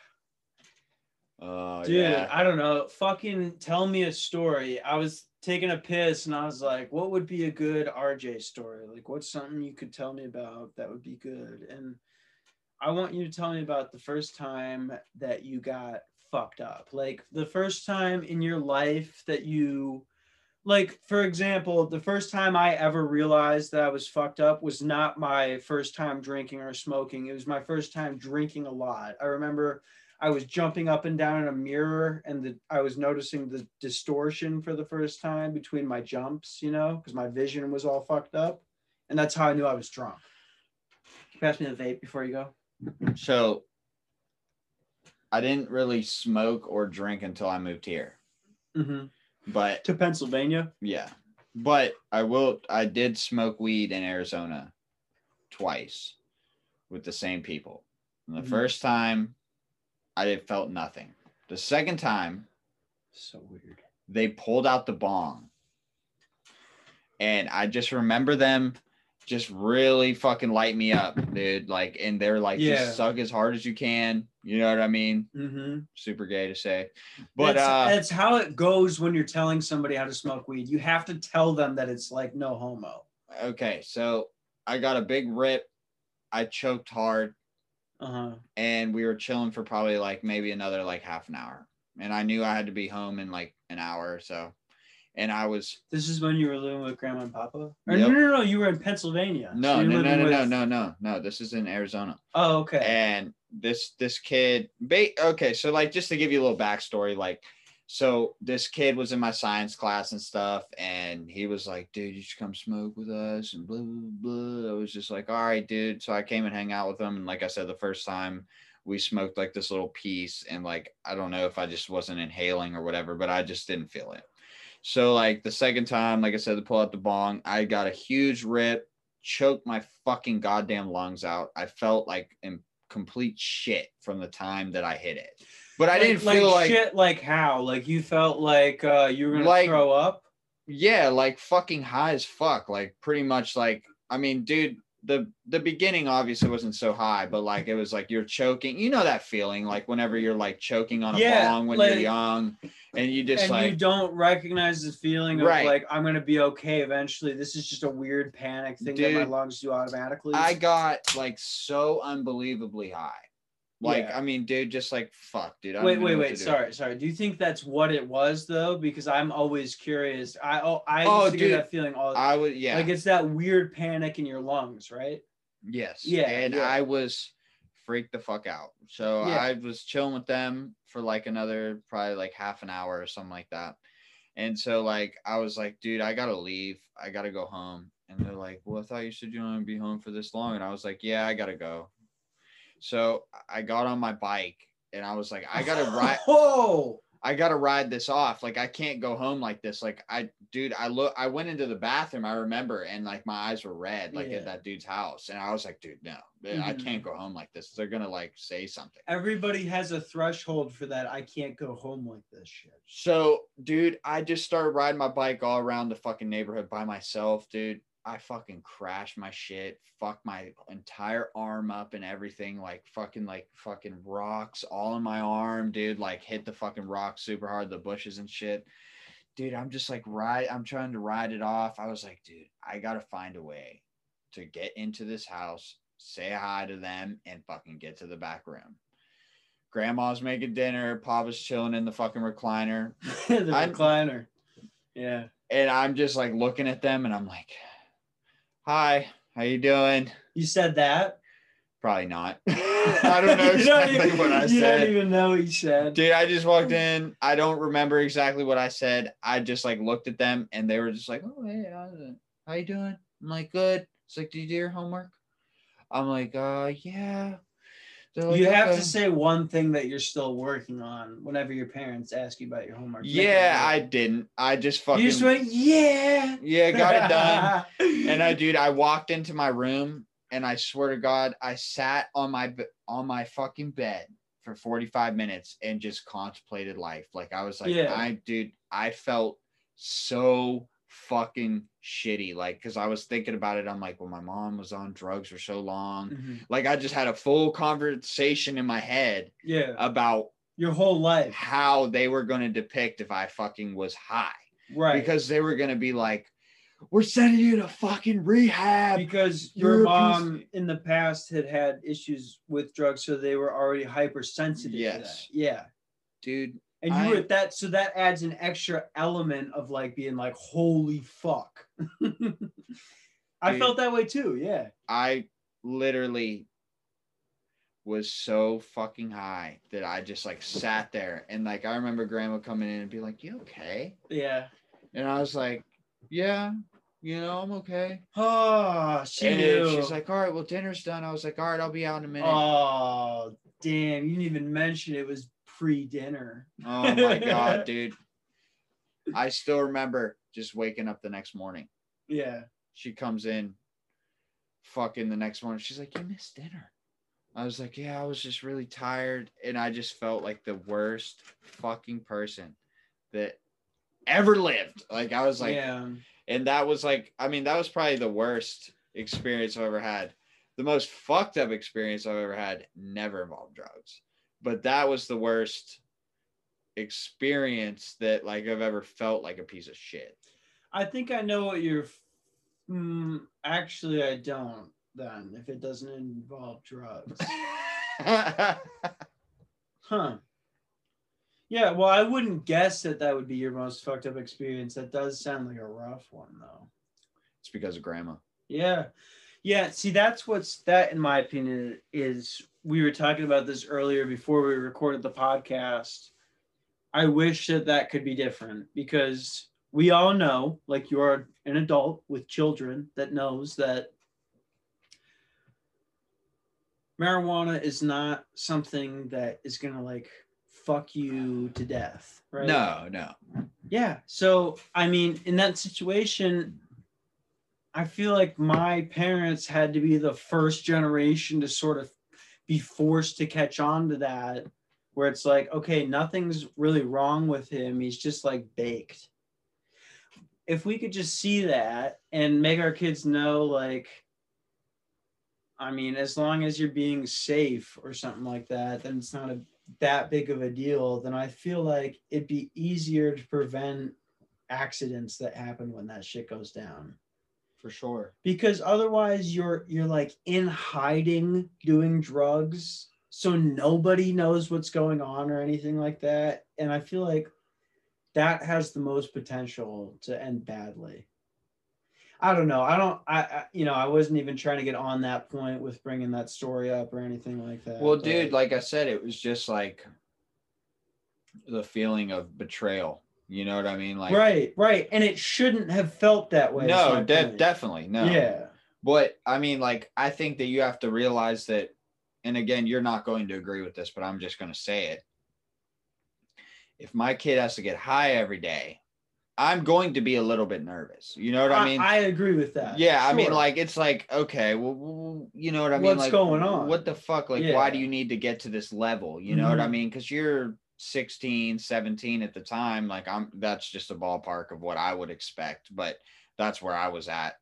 Oh Dude, yeah. I don't know. Fucking tell me a story. I was taking a piss and I was like, what would be a good RJ story? Like, what's something you could tell me about that would be good? And I want you to tell me about the first time that you got fucked up. Like, the first time in your life that you, like, for example, the first time I ever realized that I was fucked up was not my first time drinking or smoking. It was my first time drinking a lot. I remember I was jumping up and down in a mirror and the, I was noticing the distortion for the first time between my jumps, you know, because my vision was all fucked up. And that's how I knew I was drunk. Can you pass me the vape before you go? So I didn't really smoke or drink until I moved here. Mm-hmm. But To Pennsylvania. yeah. But I will I did smoke weed in Arizona twice with the same people. And the Mhm. first time I felt nothing. The second time So weird. they pulled out the bong. And I just remember them just really fucking light me up, dude. Like, and they're like, Yeah. just suck as hard as you can. You know what I mean? Mm-hmm. Super gay to say. But that's, uh that's how it goes when you're telling somebody how to smoke weed. You have to tell them that it's like no homo. okay, so I got a big rip. I choked hard Uh-huh. and we were chilling for probably like maybe another like half an hour. And I knew I had to be home in like an hour or so. And I was This is when you were living with grandma and papa? Or Yep. no, no, no, you were in Pennsylvania. So no, no, no, no, no, no, no, no. This is in Arizona. Oh, okay. and this this kid ba- okay so like just to give you a little backstory like so this kid was in my science class and stuff and he was like dude you should come smoke with us and blah blah blah i was just like all right dude so i came and hang out with him and like i said the first time we smoked like this little piece and like I don't know if I just wasn't inhaling or whatever, but I just didn't feel it. So like the second time, like I said, to pull out the bong, I got a huge rip, choked my fucking goddamn lungs out. I felt like in complete shit from the time that I hit it. But I didn't like, feel like shit. Like how? Like you felt like uh, you were gonna Like- throw up. yeah, like fucking high as fuck. Like pretty much like I mean, dude, the the beginning obviously wasn't so high, but like it was like you're choking. You know that feeling like whenever you're like choking on a Yeah, bong when like- you're young and you just and like you don't recognize the feeling of Right. like I'm gonna be okay eventually. This is just a weird panic thing that my lungs do automatically. I got like so unbelievably high. Like, Yeah. I mean, dude, just like fuck, dude. I wait, wait, wait. Sorry, sorry. Do you think that's what it was though? Because I'm always curious. I oh, I Oh, used to dude, get that feeling all. I would, yeah, Like it's that weird panic in your lungs, right? yes, Yeah, and yeah. I was freaked the fuck out. So Yeah. I was chilling with them for like another probably like half an hour or something like that. And so like I was like, dude, I gotta leave. I gotta go home. And they're like, well, I thought you said you want to be home for this long. And I was like, yeah, I gotta go. So I got on my bike and I was like, I gotta ride. Whoa! I gotta ride this off. Like I can't go home like this. Like I, dude, I look. I went into the bathroom. I remember, and like my eyes were red, like Yeah. at that dude's house, and I was like, dude, no, I Mhm. can't go home like this. They're gonna like say something. everybody has a threshold for that. I can't go home like this shit. So, dude, I just started riding my bike all around the fucking neighborhood by myself, dude. I fucking crashed my shit, fuck my entire arm up and everything, like fucking like fucking rocks all in my arm, dude. Like hit the fucking rocks super hard, the bushes and shit. Dude, I'm just like ride, I'm trying to ride it off. I was like, dude, I gotta find a way to get into this house, say hi to them, and fucking get to the back room. Grandma's making dinner, Papa's chilling in the fucking recliner. the recliner. Yeah. and I'm just like looking at them and I'm like, "Hi, how you doing?" You said that. Probably not. I don't know You don't exactly even- what I you said. don't even know what you said. Dude, I just walked in. I don't remember exactly what I said. I just like looked at them and they were just like, "Oh, hey, how you doing?" I'm like, "Good." It's like, "Did you do your homework?" I'm like, "Uh, yeah." They're like, you have "Okay." to say one thing that you're still working on whenever your parents ask you about your homework. Make it Yeah, I didn't. I just fucking You just went, yeah. yeah, got it done. and I, dude, I walked into my room and I swear to God, I sat on my on my fucking bed for 45 minutes and just contemplated life. Like I was like, Yeah. I, dude, I felt so fucking shitty. Like, cause I was thinking about it. I'm like, well, my mom was on drugs for so long. Mhm. Like, I just had a full conversation in my head Yeah, about your whole life, how they were going to depict if I fucking was high right? because they were going to be like, we're sending you to fucking rehab. because your mom in the past had had issues with drugs, so they were already hypersensitive. to that. Yes. Yeah. Dude, And you I- were that, so that adds an extra element of like being like, holy fuck. I Dude. felt that way too. Yeah. I literally was so fucking high that I just like sat there and like I remember grandma coming in and be like, You okay? Yeah. And I was like, Yeah, you know, I'm okay. Oh, ah, she and knew. she's like, All right, well, dinner's done. I was like, All right, I'll be out in a minute. oh, damn. You didn't even mention it was pre dinner. oh my god, dude. I still remember just waking up the next morning. Yeah. she comes in fucking the next morning she's like you missed dinner i was like yeah i was just really tired and i just felt like the worst fucking person that ever lived like i was like yeah. and that was like i mean that was probably the worst experience i've ever had the most fucked up experience i've ever had never involved drugs but that was the worst experience that like i've ever felt like a piece of shit I think I know what you're. Mm, actually, I don't. Then, if it doesn't involve drugs, huh? Yeah. Well, I wouldn't guess that that would be your most fucked up experience. That does sound like a rough one, though. it's because of grandma Yeah. Yeah. See, that's what's that, in my opinion, is we were talking about this earlier before we recorded the podcast. I wish that that could be different because we all know, like you're an adult with children that knows that marijuana is not something that is gonna like fuck you to death, right? No, no. Yeah. So I mean, in that situation, I feel like my parents had to be the first generation to sort of be forced to catch on to that, where it's like, okay, nothing's really wrong with him. He's just like baked. If we could just see that and make our kids know, like, I mean, as long as you're being safe or something like that, then it's not a that big of a deal. Then I feel like it'd be easier to prevent accidents that happen when that shit goes down For sure. because otherwise you're you're like in hiding doing drugs so nobody knows what's going on or anything like that and i feel like that has the most potential to end badly i don't know i don't i, I you know i wasn't even trying to get on that point with bringing that story up or anything like that Well, dude, like I said, it was just like the feeling of betrayal. You know what I mean? Like, right right and it shouldn't have felt that way no, de- definitely no. yeah But I mean, like, I think that you have to realize that, and again, you're not going to agree with this, but I'm just going to say it. If my kid has to get high every day, I'm going to be a little bit nervous. You know what I, mean? I, agree with that yeah, I mean, like, it's like, okay, well, you know what I mean? What's like, going on? What the fuck? Like, why do you need to get to this level? You know what I Mhm. mean? Because you're 16, 17 at the time. Like, I'm, that's just a ballpark of what I would expect. But that's where I was at,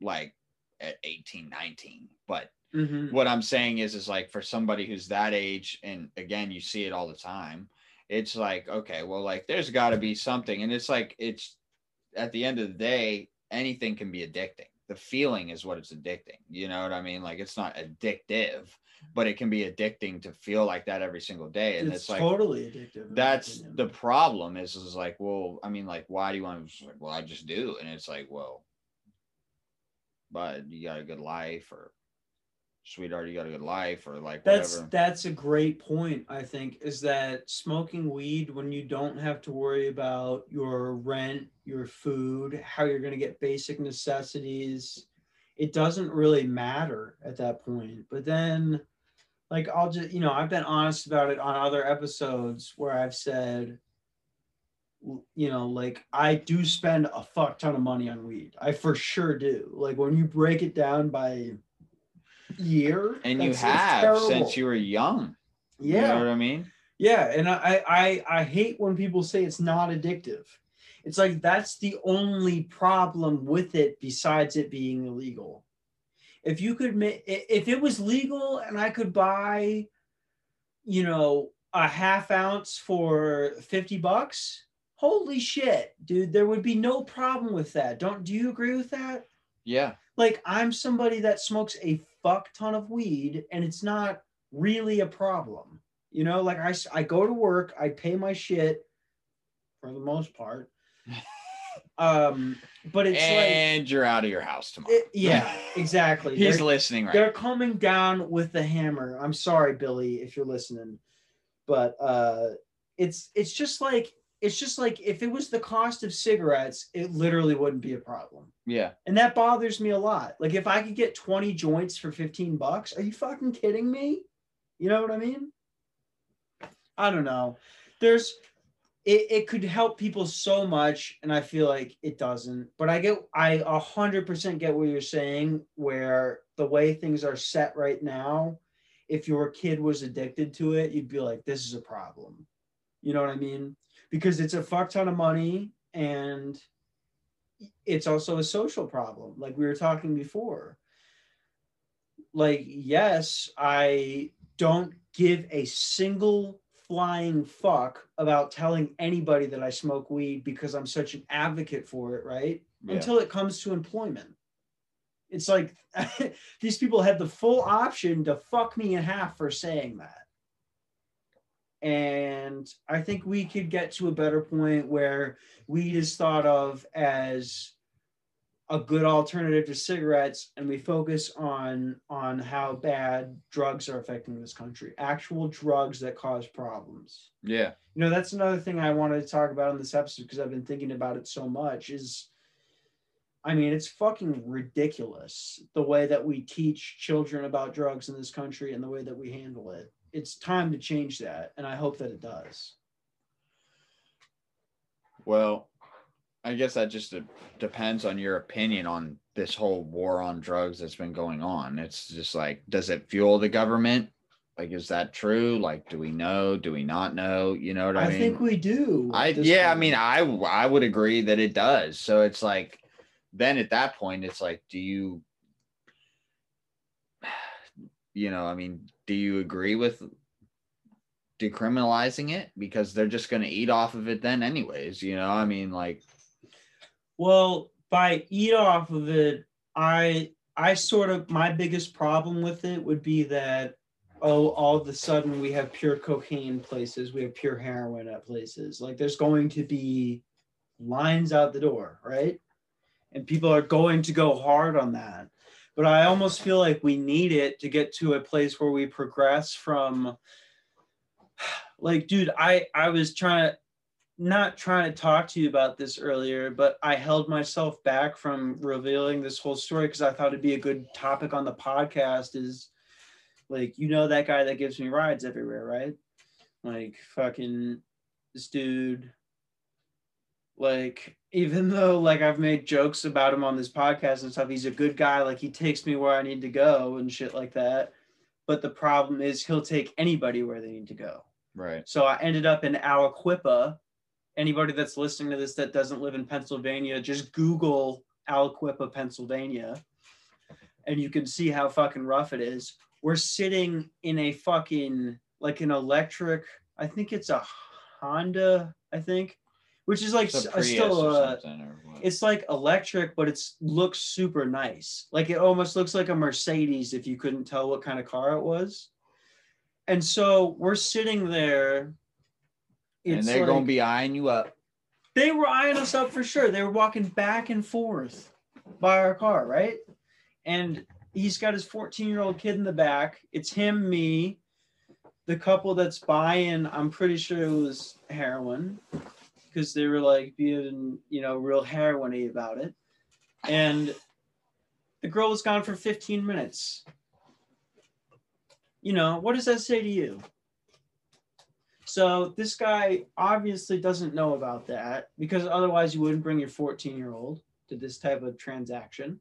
like, at 18, 19. But Mhm. what I'm saying is, is like for somebody who's that age, and again, you see it all the time. It's like, okay, well, like there's got to be something, and it's like it's at the end of the day, anything can be addicting. The feeling is what it's addicting. You know what I mean? Like it's not addictive, but it can be addicting to feel like that every single day, and it's, it's, like totally addictive. that's the problem. Is is like, well, I mean, like, why do you want to? Like, well, I just do, and it's like, well, but you got a good life, or sweetheart, you got a good life, or like That's whatever. that's a great point. I think is that smoking weed when you don't have to worry about your rent, your food, how you're going to get basic necessities, it doesn't really matter at that point. But then, like I'll just you know I've been honest about it on other episodes where I've said, you know, like I do spend a fuck ton of money on weed. I for sure do. Like when you break it down by year, and you have since you were young. You Yeah, know what I mean? yeah, and I, I I hate when people say it's not addictive. It's like that's the only problem with it besides it being illegal. If you could if it was legal and I could buy, you know, a half ounce for 50 bucks, holy shit, dude, there would be no problem with that. Don't do you agree with that? Yeah. like I'm somebody that smokes a fuck ton of weed and it's not really a problem. You know, like I, I go to work, I pay my shit for the most part. Um, but it's and you're out of your house tomorrow. it- yeah, exactly. He's They're- listening right. they're coming down with the hammer. I'm sorry, Billy, if you're listening, but uh, it's it's just like it's just like if it was the cost of cigarettes, it literally wouldn't be a problem. Yeah. And that bothers me a lot. Like if I could get 20 joints for 15 bucks, are you fucking kidding me? You know what I mean? I don't know. There's it, it could help people so much, and I feel like it doesn't. But I get I a hundred percent get what you're saying, where the way things are set right now, if your kid was addicted to it, you'd be like, this is a problem. You know what I mean? Because it's a fuck ton of money and it's also a social problem like we were talking before like yes i don't give a single flying fuck about telling anybody that i smoke weed because i'm such an advocate for it right? Yeah. until it comes to employment. It's like these people have the full option to fuck me in half for saying that. And i think we could get to a better point where weed is thought of as a good alternative to cigarettes and we focus on on how bad drugs are affecting this country actual drugs that cause problems Yeah. you know that's another thing i wanted to talk about in this episode because i've been thinking about it so much is I mean, it's fucking ridiculous the way that we teach children about drugs in this country and the way that we handle it. It's time to change that, and I hope that it does. Well, I guess that just depends on your opinion on this whole war on drugs that's been going on. It's just like, does it fuel the government? Like, is that true? Like, do we know? Do we not know? You know what I, I mean? I think we do. I yeah, I mean, I I would agree that it does. So it's like, then at that point, it's like, do you, you know, I mean, do you agree with decriminalizing it because they're just going to eat off of it then, anyways? You know, I mean, like, Well, by eat off of it, I I sort of my biggest problem with it would be that oh, all of a sudden we have pure cocaine places, we have pure heroin at places. Like there's going to be lines out the door, right? And people are going to go hard on that. But I almost feel like we need it to get to a place where we progress from like dude, I I was trying to not trying to talk to you about this earlier, but I held myself back from revealing this whole story because I thought it'd be a good topic on the podcast. Is like, you know, that guy that gives me rides everywhere, right? Like, fucking this dude. Like, even though like I've made jokes about him on this podcast and stuff, he's a good guy. Like, he takes me where I need to go and shit like that. But the problem is, he'll take anybody where they need to go. right. So I ended up in Aliquippa. Anybody that's listening to this that doesn't live in Pennsylvania, just Google Aliquippa, Pennsylvania, and you can see how fucking rough it is. We're sitting in a fucking like an electric. I think it's a Honda. I think, which is like a still a, uh, or what? it's like electric, but it's looks super nice. Like it almost looks like a Mercedes if you couldn't tell what kind of car it was. And so we're sitting there. And they're like- gonna be eyeing you up. they were eyeing us up for sure. They were walking back and forth by our car, right? And he's got his 14 year old kid in the back. It's him, me, the couple that's buying, I'm pretty sure it was heroin because they were like being, you know, real heroin about it. And the girl was gone for 15 minutes. You know, what does that say to you? So this guy obviously doesn't know about that because otherwise you wouldn't bring your 14 year old to this type of transaction.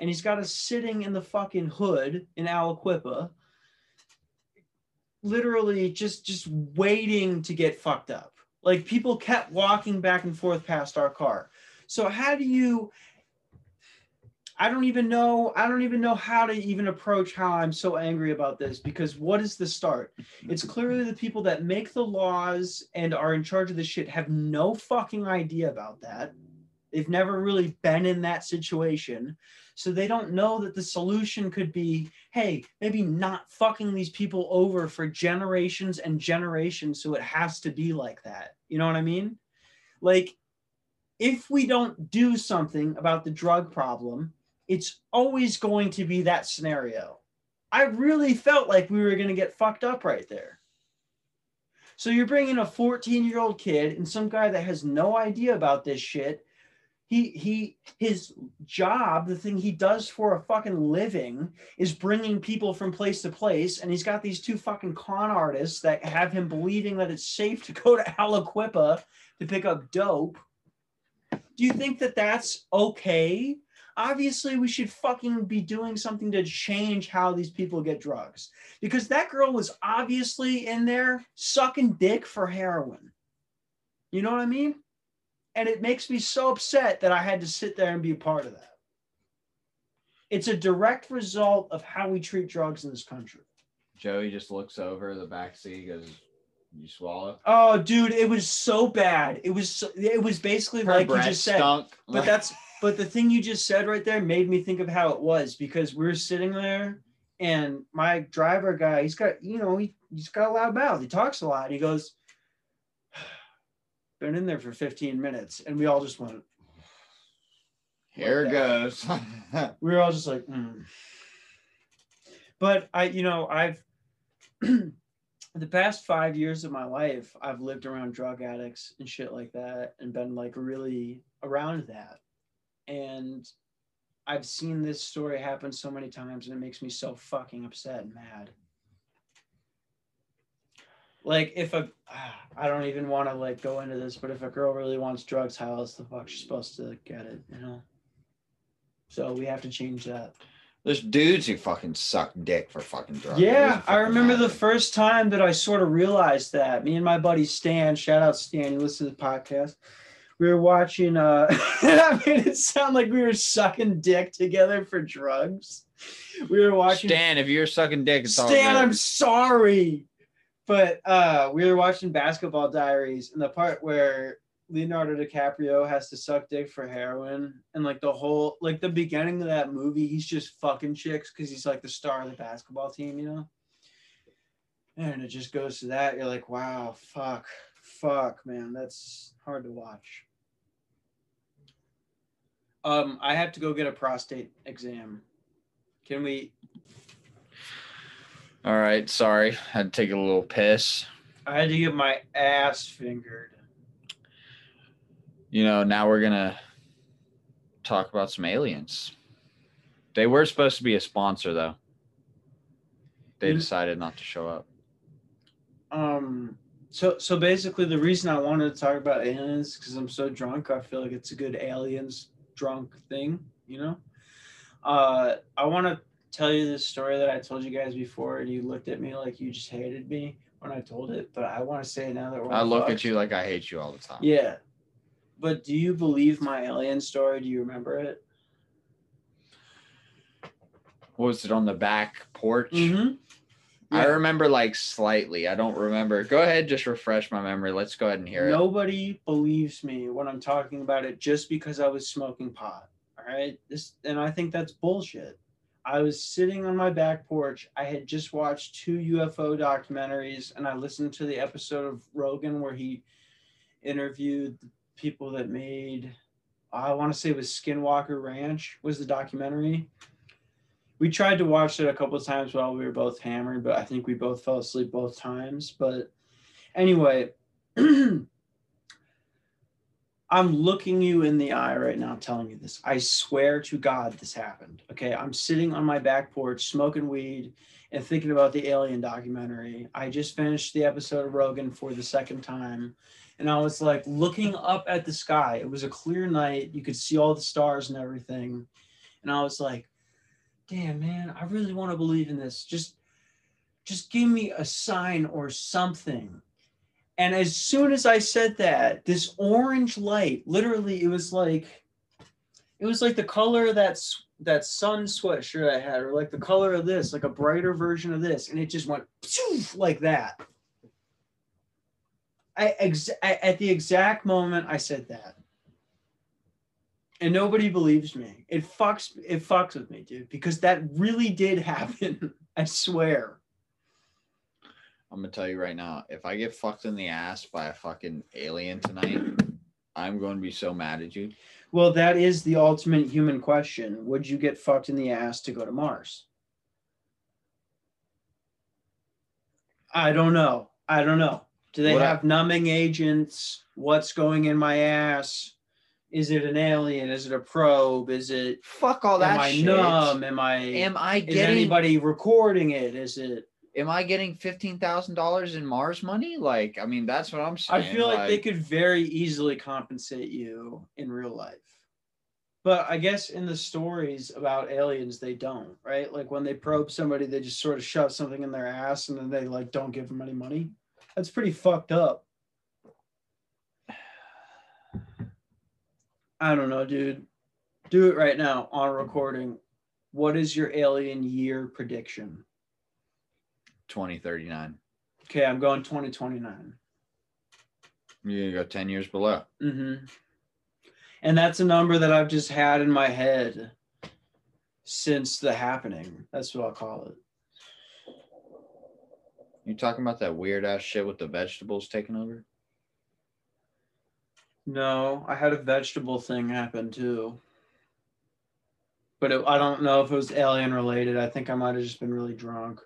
And he's got us sitting in the fucking hood in Aliquippa, literally just just waiting to get fucked up. Like people kept walking back and forth past our car. So how do you I don't even know I don't even know how to even approach how I'm so angry about this because what is the start? It's clearly the people that make the laws and are in charge of this shit have no fucking idea about that. They've never really been in that situation. So they don't know that the solution could be hey, maybe not fucking these people over for generations and generations. So it has to be like that. You know what I mean? Like, if we don't do something about the drug problem, it's always going to be that scenario. I really felt like we were going to get fucked up right there. So you're bringing a 14 year old kid and some guy that has no idea about this shit. He he his job, the thing he does for a fucking living, is bringing people from place to place, and he's got these two fucking con artists that have him believing that it's safe to go to Aliquippa to pick up dope. Do you think that that's okay? Obviously, we should fucking be doing something to change how these people get drugs because that girl was obviously in there sucking dick for heroin. You know what I mean? And it makes me so upset that I had to sit there and be a part of that. It's a direct result of how we treat drugs in this country. Joey just looks over the back seat, goes, "You swallow." Oh, dude, it was so bad. It was so, it was basically Her like you just said. stunk. But that's but the thing you just said right there made me think of how it was because we were sitting there and my driver guy, he's got, you know, he, he's got a loud mouth. He talks a lot. He goes, been in there for 15 minutes. And we all just went, here like goes. we were all just like, mm. but I, you know, I've the past five years of my life, I've lived around drug addicts and shit like that and been like really around that. And I've seen this story happen so many times, and it makes me so fucking upset and mad. Like if a, I don't even want to like go into this, but if a girl really wants drugs, how else the fuck she's supposed to get it, you know? So we have to change that. There's dudes who fucking suck dick for fucking drugs. Yeah, doesn't I fucking remember the first time that I sort of realized that. Me and my buddy Stan, shout out Stan, you listen to the podcast. We were watching uh I made it sound like we were sucking dick together for drugs. We were watching Stan, if you're sucking dick, it's Stan. I'm sorry. But uh we were watching basketball diaries and the part where Leonardo DiCaprio has to suck dick for heroin and like the whole like the beginning of that movie, he's just fucking chicks because he's like the star of the basketball team, you know? And it just goes to that. You're like, wow, fuck, fuck, man, that's hard to watch. Um, I have to go get a prostate exam. Can we All right, sorry. I Had to take a little piss. I had to get my ass fingered. You know, now we're gonna talk about some aliens. They were supposed to be a sponsor though. They decided not to show up. Um so so basically the reason I wanted to talk about aliens because I'm so drunk, I feel like it's a good aliens drunk thing, you know? Uh I want to tell you this story that I told you guys before and you looked at me like you just hated me when I told it, but I want to say it now that we're I look fucked. at you like I hate you all the time. Yeah. But do you believe my alien story? Do you remember it? What was it on the back porch? Mhm. I remember like slightly. I don't remember. Go ahead, just refresh my memory. Let's go ahead and hear it. Nobody believes me when I'm talking about it just because I was smoking pot. All right. This and I think that's bullshit. I was sitting on my back porch. I had just watched two UFO documentaries and I listened to the episode of Rogan where he interviewed the people that made I want to say it was Skinwalker Ranch was the documentary. We tried to watch it a couple of times while we were both hammered, but I think we both fell asleep both times. But anyway, I'm looking you in the eye right now telling you this. I swear to God this happened. Okay. I'm sitting on my back porch smoking weed and thinking about the alien documentary. I just finished the episode of Rogan for the second time. And I was like looking up at the sky. It was a clear night. You could see all the stars and everything. And I was like, damn, man, I really want to believe in this. Just just give me a sign or something. And as soon as I said that, this orange light, literally, it was like, it was like the color of that that sun sweatshirt I had, or like the color of this, like a brighter version of this, and it just went like that. I, ex- I at the exact moment I said that, and nobody believes me. It fucks it fucks with me, dude, because that really did happen. I swear. I'm gonna tell you right now, if I get fucked in the ass by a fucking alien tonight, I'm going to be so mad at you. Well, that is the ultimate human question. Would you get fucked in the ass to go to Mars? I don't know. I don't know. Do they What I- have numbing agents? What's going in my ass? Is it an alien? Is it a probe? Is it Fuck all that am I shit. numb? Am I Am I is getting anybody recording it? Is it am I getting fifteen thousand dollars in Mars money? Like, I mean, that's what I'm saying. I feel like they could very easily compensate you in real life. But I guess in the stories about aliens, they don't, right? Like when they probe somebody, they just sort of shove something in their ass and then they like don't give them any money. That's pretty fucked up. I don't know, dude. Do it right now on recording. What is your alien year prediction? 2039. Okay, I'm going 2029. You're go 10 years below. Mm-hmm. And that's a number that I've just had in my head since the happening. That's what I'll call it. You talking about that weird ass shit with the vegetables taking over? No, I had a vegetable thing happen too. But it, I don't know if it was alien related. I think I might have just been really drunk.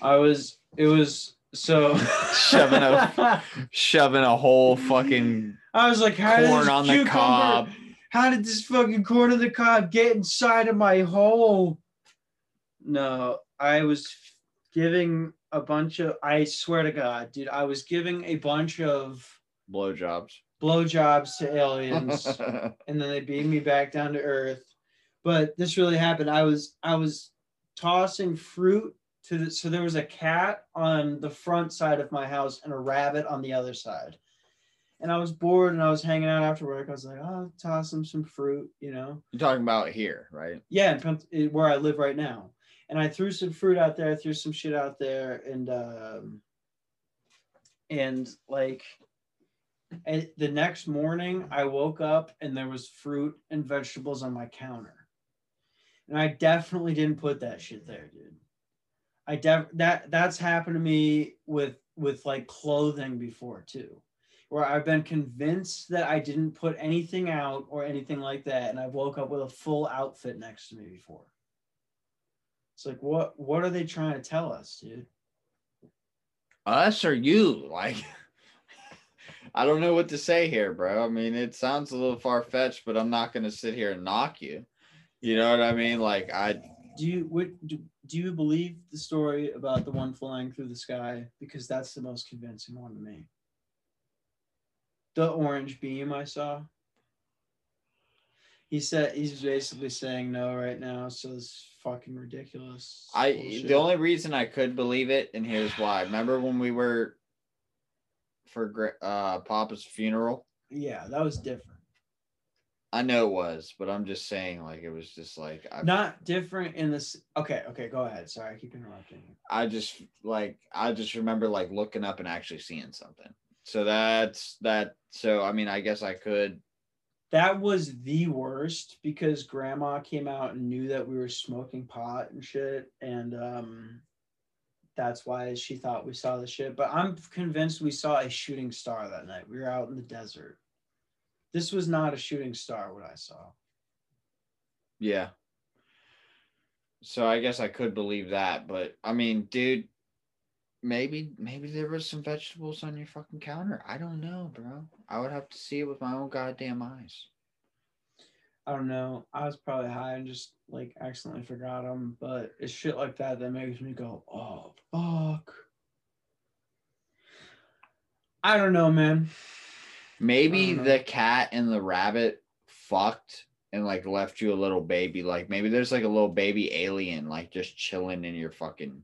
I was, it was so. Shoving a- Shoving a whole fucking I was like, how did corn this on the cob. How did this fucking corn of the cob get inside of my hole? No, I was giving a bunch of, I swear to God, dude, I was giving a bunch of Blowjobs. Blowjobs to aliens and then they beamed me back down to earth. But this really happened. I was I was tossing fruit to the so there was a cat on the front side of my house and a rabbit on the other side. And I was bored and I was hanging out after work. I was like, oh, I'll toss them some fruit, you know. You're talking about here, right? Yeah, where I live right now. And I threw some fruit out there. I threw some shit out there, and um, and like, and the next morning I woke up and there was fruit and vegetables on my counter, and I definitely didn't put that shit there, dude. I def that that's happened to me with with like clothing before too where I've been convinced that I didn't put anything out or anything like that, and I woke up with a full outfit next to me before. It's like, what what are they trying to tell us, dude? Us or you? Like, I don't know what to say here, bro. I mean, it sounds a little far fetched, but I'm not gonna sit here and knock you. You know what I mean? Like, I Do you what, do, do you believe the story about the one flying through the sky? Because that's the most convincing one to me. The orange beam I saw. He said he's basically saying no right now, so it's fucking ridiculous. I Bullshit. the only reason I could believe it, and here's why. Remember when we were for uh Papa's funeral? yeah, that was different. I know it was, but I'm just saying, like it was just like I, Not different in this. Okay, okay, go ahead. Sorry, I keep interrupting. I just like I just remember like looking up and actually seeing something. So that's that. So I mean, I guess I could. That was the worst because grandma came out and knew that we were smoking pot and shit. And um that's why she thought we saw the ship. But I'm convinced we saw a shooting star that night. We were out in the desert. This was not a shooting star, what I saw. Yeah. So I guess I could believe that, but I mean, dude, maybe maybe there was some vegetables on your fucking counter. I don't know, bro. I would have to see it with my own goddamn eyes. I don't know. I was probably high and just like accidentally forgot them. But it's shit like that that makes me go, oh fuck. I don't know, man. Maybe know. the cat and the rabbit fucked and like left you a little baby. Like maybe there's like a little baby alien like just chilling in your fucking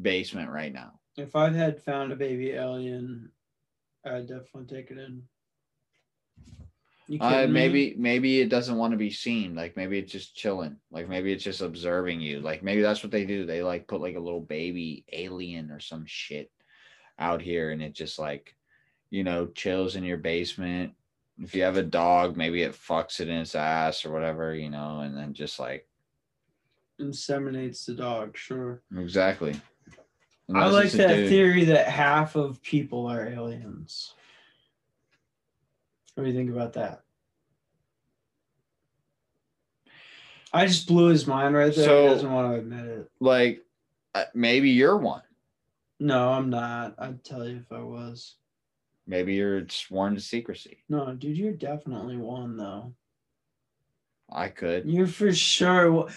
basement right now. If I had found a baby alien, I'd definitely take it in. You Uh, kidding me? maybe maybe it doesn't want to be seen. Like maybe it's just chilling. Like maybe it's just observing you. Like maybe that's what they do. They like put like a little baby alien or some shit out here, and it just like you know chills in your basement. If you have a dog, maybe it fucks it in its ass or whatever, you know, and then just like inseminates the dog. Sure. exactly. I like that dude. theory that half of people are aliens. What do you think about that? I just blew his mind right there. So- he doesn't want to admit it. Like uh, maybe you're one. No, I'm not. I'd tell you if I was. Maybe you're sworn to secrecy. No, dude, you're definitely one though. I could. You're for sure.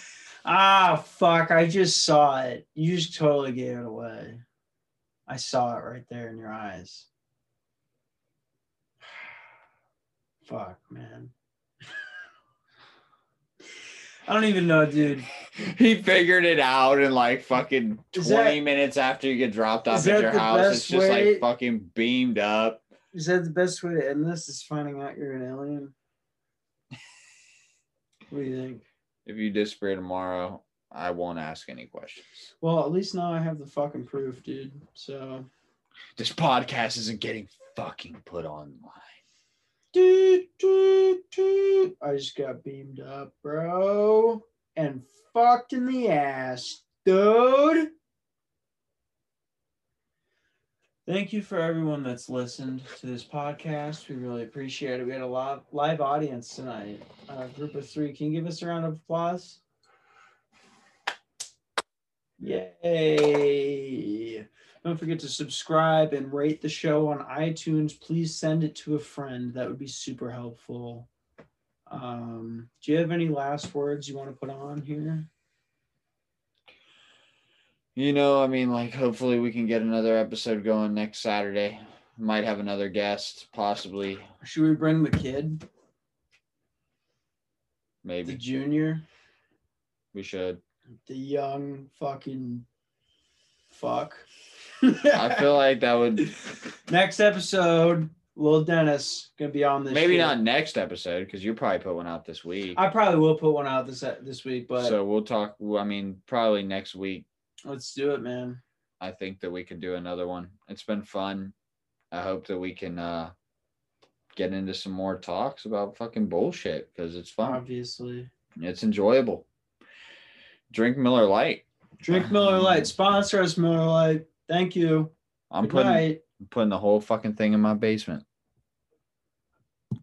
Ah, fuck! I just saw it. You just totally gave it away. I saw it right there in your eyes. Fuck, man. I don't even know, dude. he figured it out in like fucking 20 that- minutes after you get dropped off at your house. It's just way- like fucking beamed up. Is that the best way to end this? Is finding out you're an alien? What do you think? If you disappear tomorrow, I won't ask any questions. Well, at least now I have the fucking proof, dude. So. This podcast isn't getting fucking put online. I just got beamed up, bro. And fucked in the ass, dude. Thank you for everyone that's listened to this podcast. We really appreciate it. We had a live, live audience tonight. Uh, group of three. Can you give us a round of applause? Yay. Don't forget to subscribe and rate the show on iTunes. Please send it to a friend. That would be super helpful. Um, do you have any last words you want to put on here? You know, I mean, like, hopefully we can get another episode going next Saturday. Might have another guest, possibly, Should we bring the kid, Maybe. the junior, We should. the young fucking fuck? I feel like that would next episode, Lil Dennis gonna be on this. maybe not next episode because you'll probably put one out this week. I probably will put one out this this week, but so we'll talk. I mean, probably next week. let's do it, man. I think that we can do another one. It's been fun. I hope that we can uh get into some more talks about fucking bullshit because it's fun. Obviously, It's enjoyable. Drink Miller Lite. drink Miller Lite. Sponsor us, Miller Lite. Thank you. I'm Good putting night. putting the whole fucking thing in my basement.